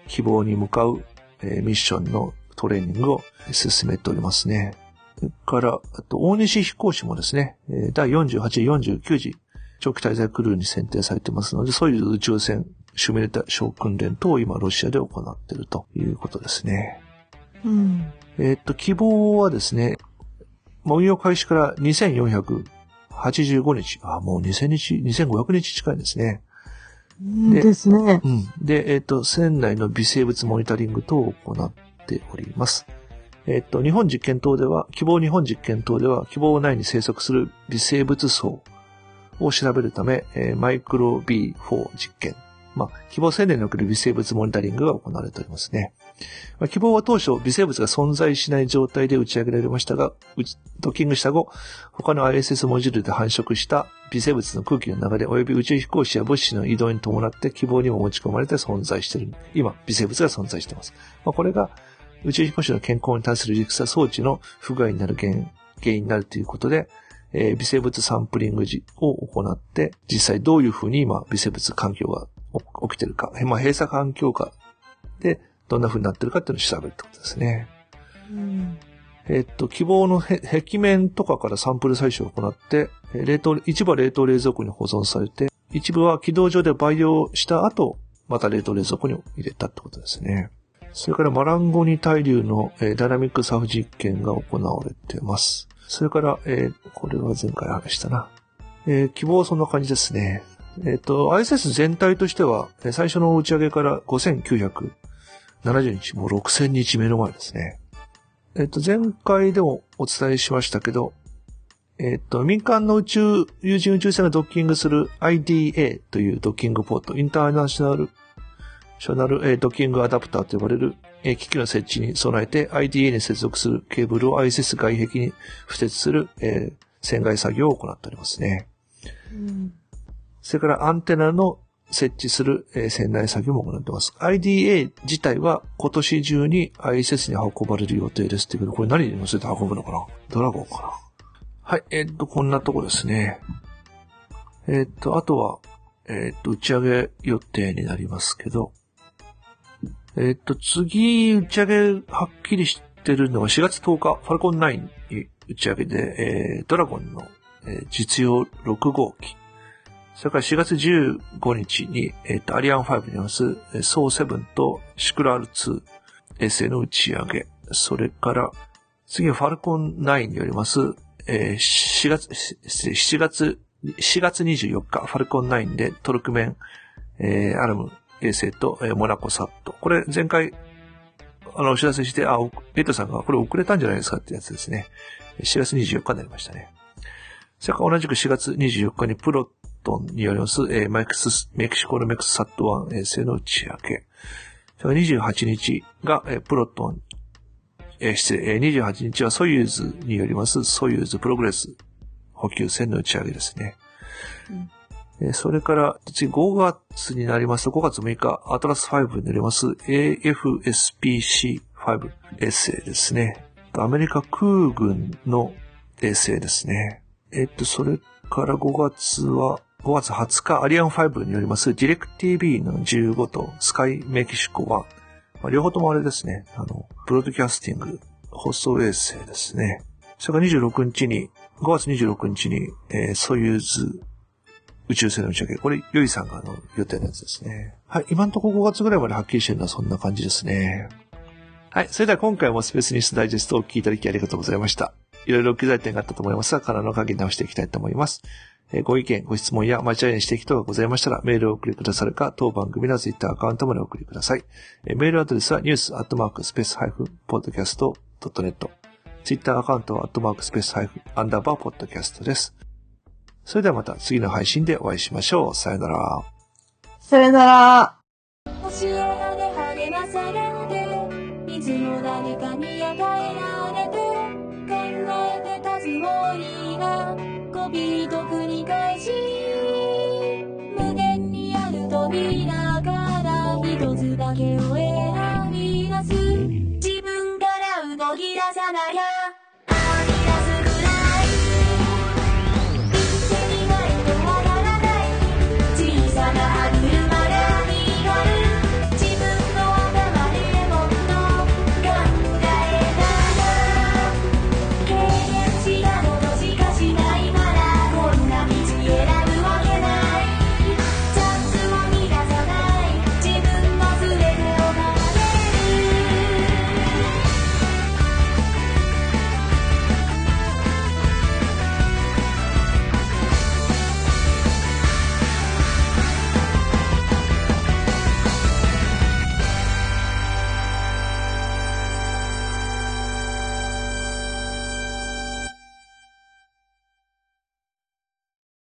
希望に向かう、えー、ミッションのトレーニングを進めておりますね。それから、あと、大西飛行士もですね、第48、49時、長期滞在クルーに選定されてますので、そういう宇宙船シュメルタ小訓練等を今ロシアで行っているということですね。うん。えっと、希望はですね、運用開始から2485日、あ、もう2000日、2500日近いですね。でですね。うん。で、えっ、と、船内の微生物モニタリング等を行っております。えっ、と、日本実験棟では、希望日本実験棟では、希望内に生息する微生物層を調べるため、えー、マイクロ B4 実験まあ、希望青年における微生物モニタリングが行われておりますね。まあ、希望は当初微生物が存在しない状態で打ち上げられましたが、ドッキングした後、他の ISS モジュールで繁殖した微生物の空気の流れ及び宇宙飛行士や物資の移動に伴って希望にも持ち込まれて存在している。今、微生物が存在しています。まあ、これが宇宙飛行士の健康に対する理屈装置の不具合になる原因になるということで、えー、微生物サンプリングを行って、実際どういうふうに今微生物環境が起きてるか、まあ、閉鎖環境下でどんな風になってるかっていうのを調べるってことですね。うん、えっと、希望の壁面とかからサンプル採取を行って、冷凍、一部は冷凍冷蔵庫に保存されて、一部は軌道上で培養した後、また冷凍冷蔵庫に入れたってことですね。それからマランゴニ対流の、えー、ダイナミックサフ実験が行われています。それから、えー、これは前回話したな。えー、希望はそんな感じですね。えっ、と、ISS 全体としては、最初の打ち上げから5970日、もう6000日目の前ですね。えっ、と、前回でもお伝えしましたけど、えっ、と、民間の宇宙、有人宇宙船がドッキングする IDA というドッキングポート、インターナショナル、ショナル、えドッキングアダプターと呼ばれる、え機器の設置に備えて IDA に接続するケーブルを ISS 外壁に付設する、えー、船外作業を行っておりますね。うんそれからアンテナの設置する、えー、船内作業も行っています。IDA 自体は今年中に ISS に運ばれる予定ですってけど、これ何に乗せて運ぶのかな？ドラゴンかな？はい、えー、っと、こんなとこですね。えー、っと、あとは、えっと、打ち上げ予定になりますけど、えっと、次、打ち上げはっきりしてるのが4月10日、ファルコン9に打ち上げで、えー、ドラゴンの、えー、実用6号機それから4月15日に、えっ、と、アリアン5にます、ソー7とシクラール2衛星の打ち上げ。それから、次はファルコン9によります、えー、4月、7月、4月24日、ファルコン9でトルクメン、えー、アルム衛星と、えー、モナコサット。これ前回、あの、お知らせして、あ、レッドさんがこれ遅れたんじゃないですかってやつですね。4月24日になりましたね。それから同じく4月24日にプロトンによります、えーメキス、メキシコのメクスサット1衛星の打ち上げ。それから28日が、えープロトン、えー失礼、28日はソユーズによります、ソユーズプログレス補給船の打ち上げですね。それから、次5月になりますと、5月6日、アトラス5になります AFSPC5 衛星ですね。アメリカ空軍の衛星ですね。えっと、それから5月は、5月20日、アリアン5によります、ディレク TV の15とスカイメキシコは、まあ、両方ともあれですね、あの、ブロードキャスティング、放送衛星ですね。それから26日に、5月26日に、えーソユーズ宇宙船の打ち上げ。これ、ゆいさんがあの予定のやつですね。はい。今のところ5月ぐらいまではっきりしてるのはそんな感じですね。はい。それでは今回もスペースニュースダイジェストをお聞きいただきありがとうございました。いろいろ機材点があったと思いますが、可能な限り直していきたいと思います。えーご意見、ご質問や間違いない指摘等がございましたら、メールを送りくださるか、当番組のツイッターアカウントまでお送りください。えーメールアドレスはニュースアットマークスペースハイフンポッドキャストドットネット。ツイッターアカウントはアットマークスペースハイフアンダーバーポッドキャストです。それではまた次の配信でお会いしましょう。さよなら。さよなら。星で励まされて、かに与えられて、考えてたつもりが、コピーと繰り返し、無限にある扉から一つだけを選び出す。自分から動き出さなきゃ